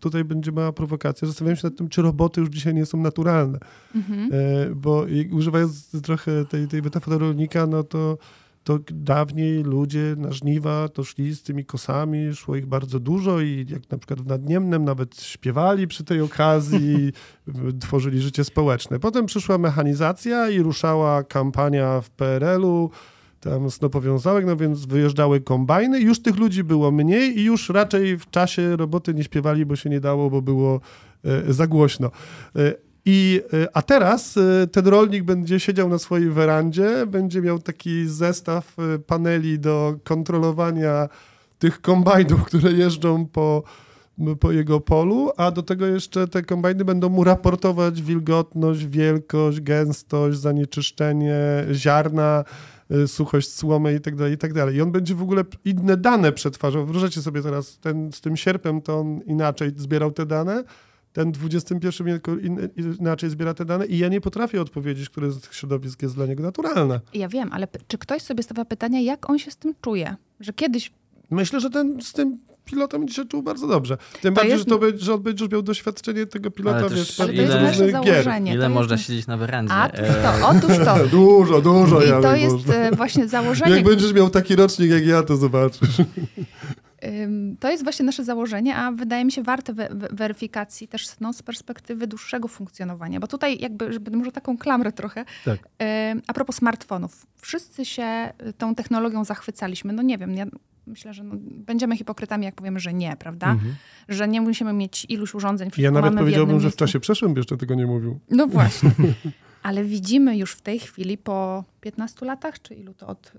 tutaj będzie mała prowokacja. Zastanawiam się nad tym, czy roboty już dzisiaj nie są naturalne. Mhm. E, bo używając trochę tej, tej metafory rolnika, no to, to dawniej ludzie na żniwa to szli z tymi kosami, szło ich bardzo dużo i jak na przykład w Nadniemnem nawet śpiewali przy tej okazji, [LAUGHS] tworzyli życie społeczne. Potem przyszła mechanizacja i ruszała kampania w PRL-u, tam snopowiązałek, no więc wyjeżdżały kombajny, już tych ludzi było mniej i już raczej w czasie roboty nie śpiewali, bo się nie dało, bo było e, za głośno. I, e, a teraz e, ten rolnik będzie siedział na swojej werandzie, będzie miał taki zestaw e, paneli do kontrolowania tych kombajnów, które jeżdżą po, po jego polu, a do tego jeszcze te kombajny będą mu raportować wilgotność, wielkość, gęstość, zanieczyszczenie ziarna, suchość słomy i tak dalej, i tak. I on będzie w ogóle inne dane przetwarzał. Wyobraźcie sobie teraz, ten z tym sierpem to on inaczej zbierał te dane, ten 21 jako in, inaczej zbiera te dane i ja nie potrafię odpowiedzieć, które z tych środowisk jest dla niego naturalne. Ja wiem, ale czy ktoś sobie stawia pytanie, jak on się z tym czuje? Że kiedyś Myślę, że ten z tym pilotem się czuł bardzo dobrze. Tym To bardziej, jest- że, to, be- że on będzie już miał doświadczenie tego pilota, Ale też wiesz, Ale to jest nasze założenie. Ile to można jest... siedzieć na werandzie? A, otóż E, to, otóż to. [LAUGHS] Dużo, dużo, I to jest można. e, właśnie założenie. Jak będziesz miał taki rocznik jak ja, to zobaczysz. [LAUGHS] To jest właśnie nasze założenie, a wydaje mi się warte we, we, weryfikacji też no, z perspektywy dłuższego funkcjonowania. Bo tutaj jakby, żeby może taką klamrę trochę, Tak. a propos smartfonów. Wszyscy się y, tą technologią zachwycaliśmy. No nie wiem, ja myślę, że no, będziemy hipokrytami, jak powiemy, że nie, prawda? Mhm. Że nie musimy mieć iluś urządzeń, Ja nawet w powiedziałbym, że w czasie przeszłym jeszcze tego nie mówił. No właśnie. [LAUGHS] Ale widzimy już w tej chwili po 15 latach, czy ilu to od y,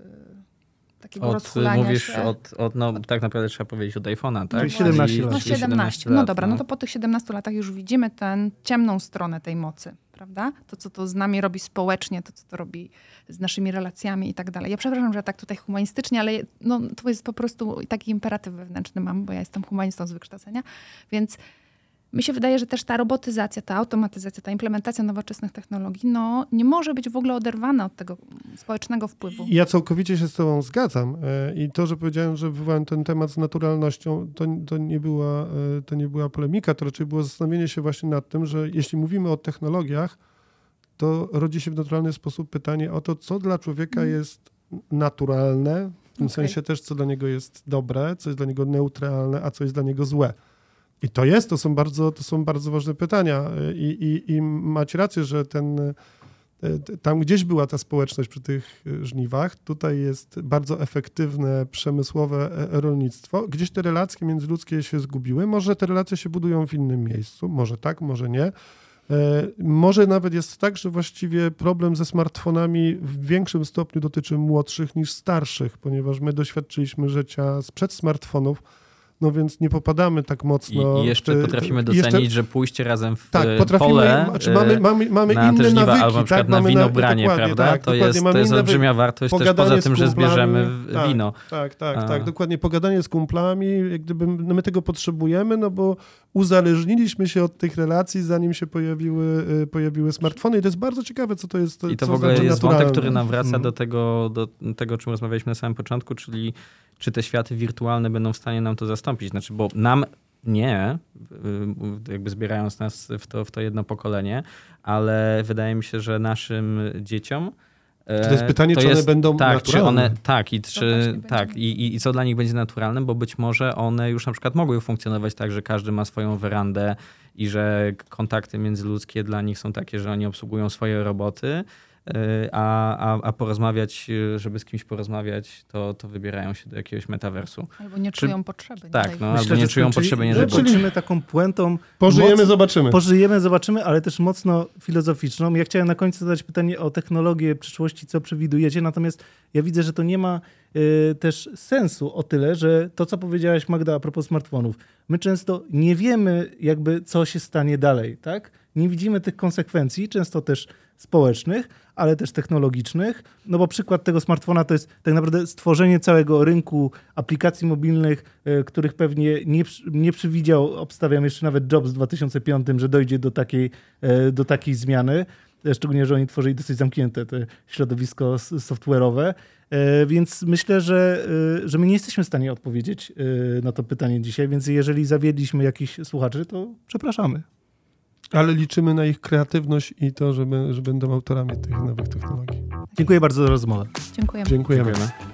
takiego Od, rozchulania mówisz się? od, od, no tak naprawdę trzeba powiedzieć od iPhone'a, tak? Czyli 17 Czyli- lat. No czyli 17. No dobra, no to po tych 17 latach już widzimy tę ciemną stronę tej mocy, prawda? To, co to z nami robi społecznie, to, co to robi z naszymi relacjami i tak dalej. Ja przepraszam, że tak tutaj humanistycznie, ale no, to jest po prostu taki imperatyw wewnętrzny mam, bo ja jestem humanistą z wykształcenia, więc mi się wydaje, że też ta robotyzacja, ta automatyzacja, ta implementacja nowoczesnych technologii, no nie może być w ogóle oderwana od tego społecznego wpływu. Ja całkowicie się z tobą zgadzam e, i to, że powiedziałem, że wywołałem ten temat z naturalnością, to, to, nie była, e, to nie była polemika, to raczej było zastanowienie się właśnie nad tym, że jeśli mówimy o technologiach, to rodzi się w naturalny sposób pytanie o to, co dla człowieka jest naturalne, w tym Okej. sensie też, co dla niego jest dobre, co jest dla niego neutralne, a co jest dla niego złe. I to jest, to są bardzo, to są bardzo ważne pytania i, i, i macie rację, że ten, e, tam gdzieś była ta społeczność przy tych e, żniwach, tutaj jest bardzo efektywne, przemysłowe e, rolnictwo. Gdzieś te relacje międzyludzkie się zgubiły. Może te relacje się budują w innym miejscu, może tak, może nie. Może nawet jest tak, że właściwie problem ze smartfonami w większym stopniu dotyczy młodszych niż starszych, ponieważ my doświadczyliśmy życia sprzed smartfonów, no więc nie popadamy tak mocno. I, I jeszcze te- potrafimy docenić, jeszcze- że pójście razem w tak, e, potrafimy, pole znaczy e, mamy, mamy, mamy na inne żniwa, nawyki, albo na przykład tak? na mamy winobranie, prawda? Tak, to jest, mamy to jest olbrzymia wartość też poza tym, że zbierzemy tak, wino. Tak, tak, A. tak, dokładnie. Pogadanie z kumplami, jak gdyby no my tego potrzebujemy, no bo uzależniliśmy się od tych relacji, zanim się pojawiły, y, pojawiły smartfony i to jest bardzo ciekawe, co to jest. I to w ogóle znaczy jest wątek, naturalne. który nam wraca Mhm. do tego, do tego, o czym rozmawialiśmy na samym początku, czyli czy te światy wirtualne będą w stanie nam to zastąpić. Znaczy, bo nam nie, y, jakby zbierając nas w to, w to jedno pokolenie, ale wydaje mi się, że naszym dzieciom e, Czy to jest pytanie, czy one będą tak, czy naturalne? one, tak, i, czy, tak i, i, i co dla nich będzie naturalne, bo być może one już na przykład mogły funkcjonować tak, że każdy ma swoją werandę i że kontakty międzyludzkie dla nich są takie, że oni obsługują swoje roboty, y, a, a, a porozmawiać, y, żeby z kimś porozmawiać, to, to wybierają się do jakiegoś metaversu. Albo nie Czy- czują potrzeby. nie tak, no, Bóg. albo nie czują potrzeby, nie kończymy taką puentą Pożyjemy, moc- zobaczymy. Pożyjemy, zobaczymy, ale też mocno filozoficzną. Ja chciałem na końcu zadać pytanie o technologię przyszłości, co przewidujecie, natomiast ja widzę, że to nie ma y, też sensu o tyle, że to, co powiedziałaś Magda a propos smartfonów, my często nie wiemy jakby, co się stanie dalej, tak? Nie widzimy tych konsekwencji, często też społecznych, ale też technologicznych. No bo przykład tego smartfona to jest tak naprawdę stworzenie całego rynku aplikacji mobilnych, e, których pewnie nie, nie przewidział, obstawiam jeszcze nawet Jobs w 2005, że dojdzie do takiej, e, do takiej zmiany. Szczególnie, że oni tworzyli dosyć zamknięte te środowisko software'owe. E, więc myślę, że, że my nie jesteśmy w stanie odpowiedzieć na to pytanie dzisiaj, więc jeżeli zawiedliśmy jakichś słuchaczy, to przepraszamy. Ale liczymy na ich kreatywność i to, że, że będą autorami tych nowych technologii. Dziękuję bardzo za rozmowę. Dziękujemy. Dziękujemy. Dziękujemy.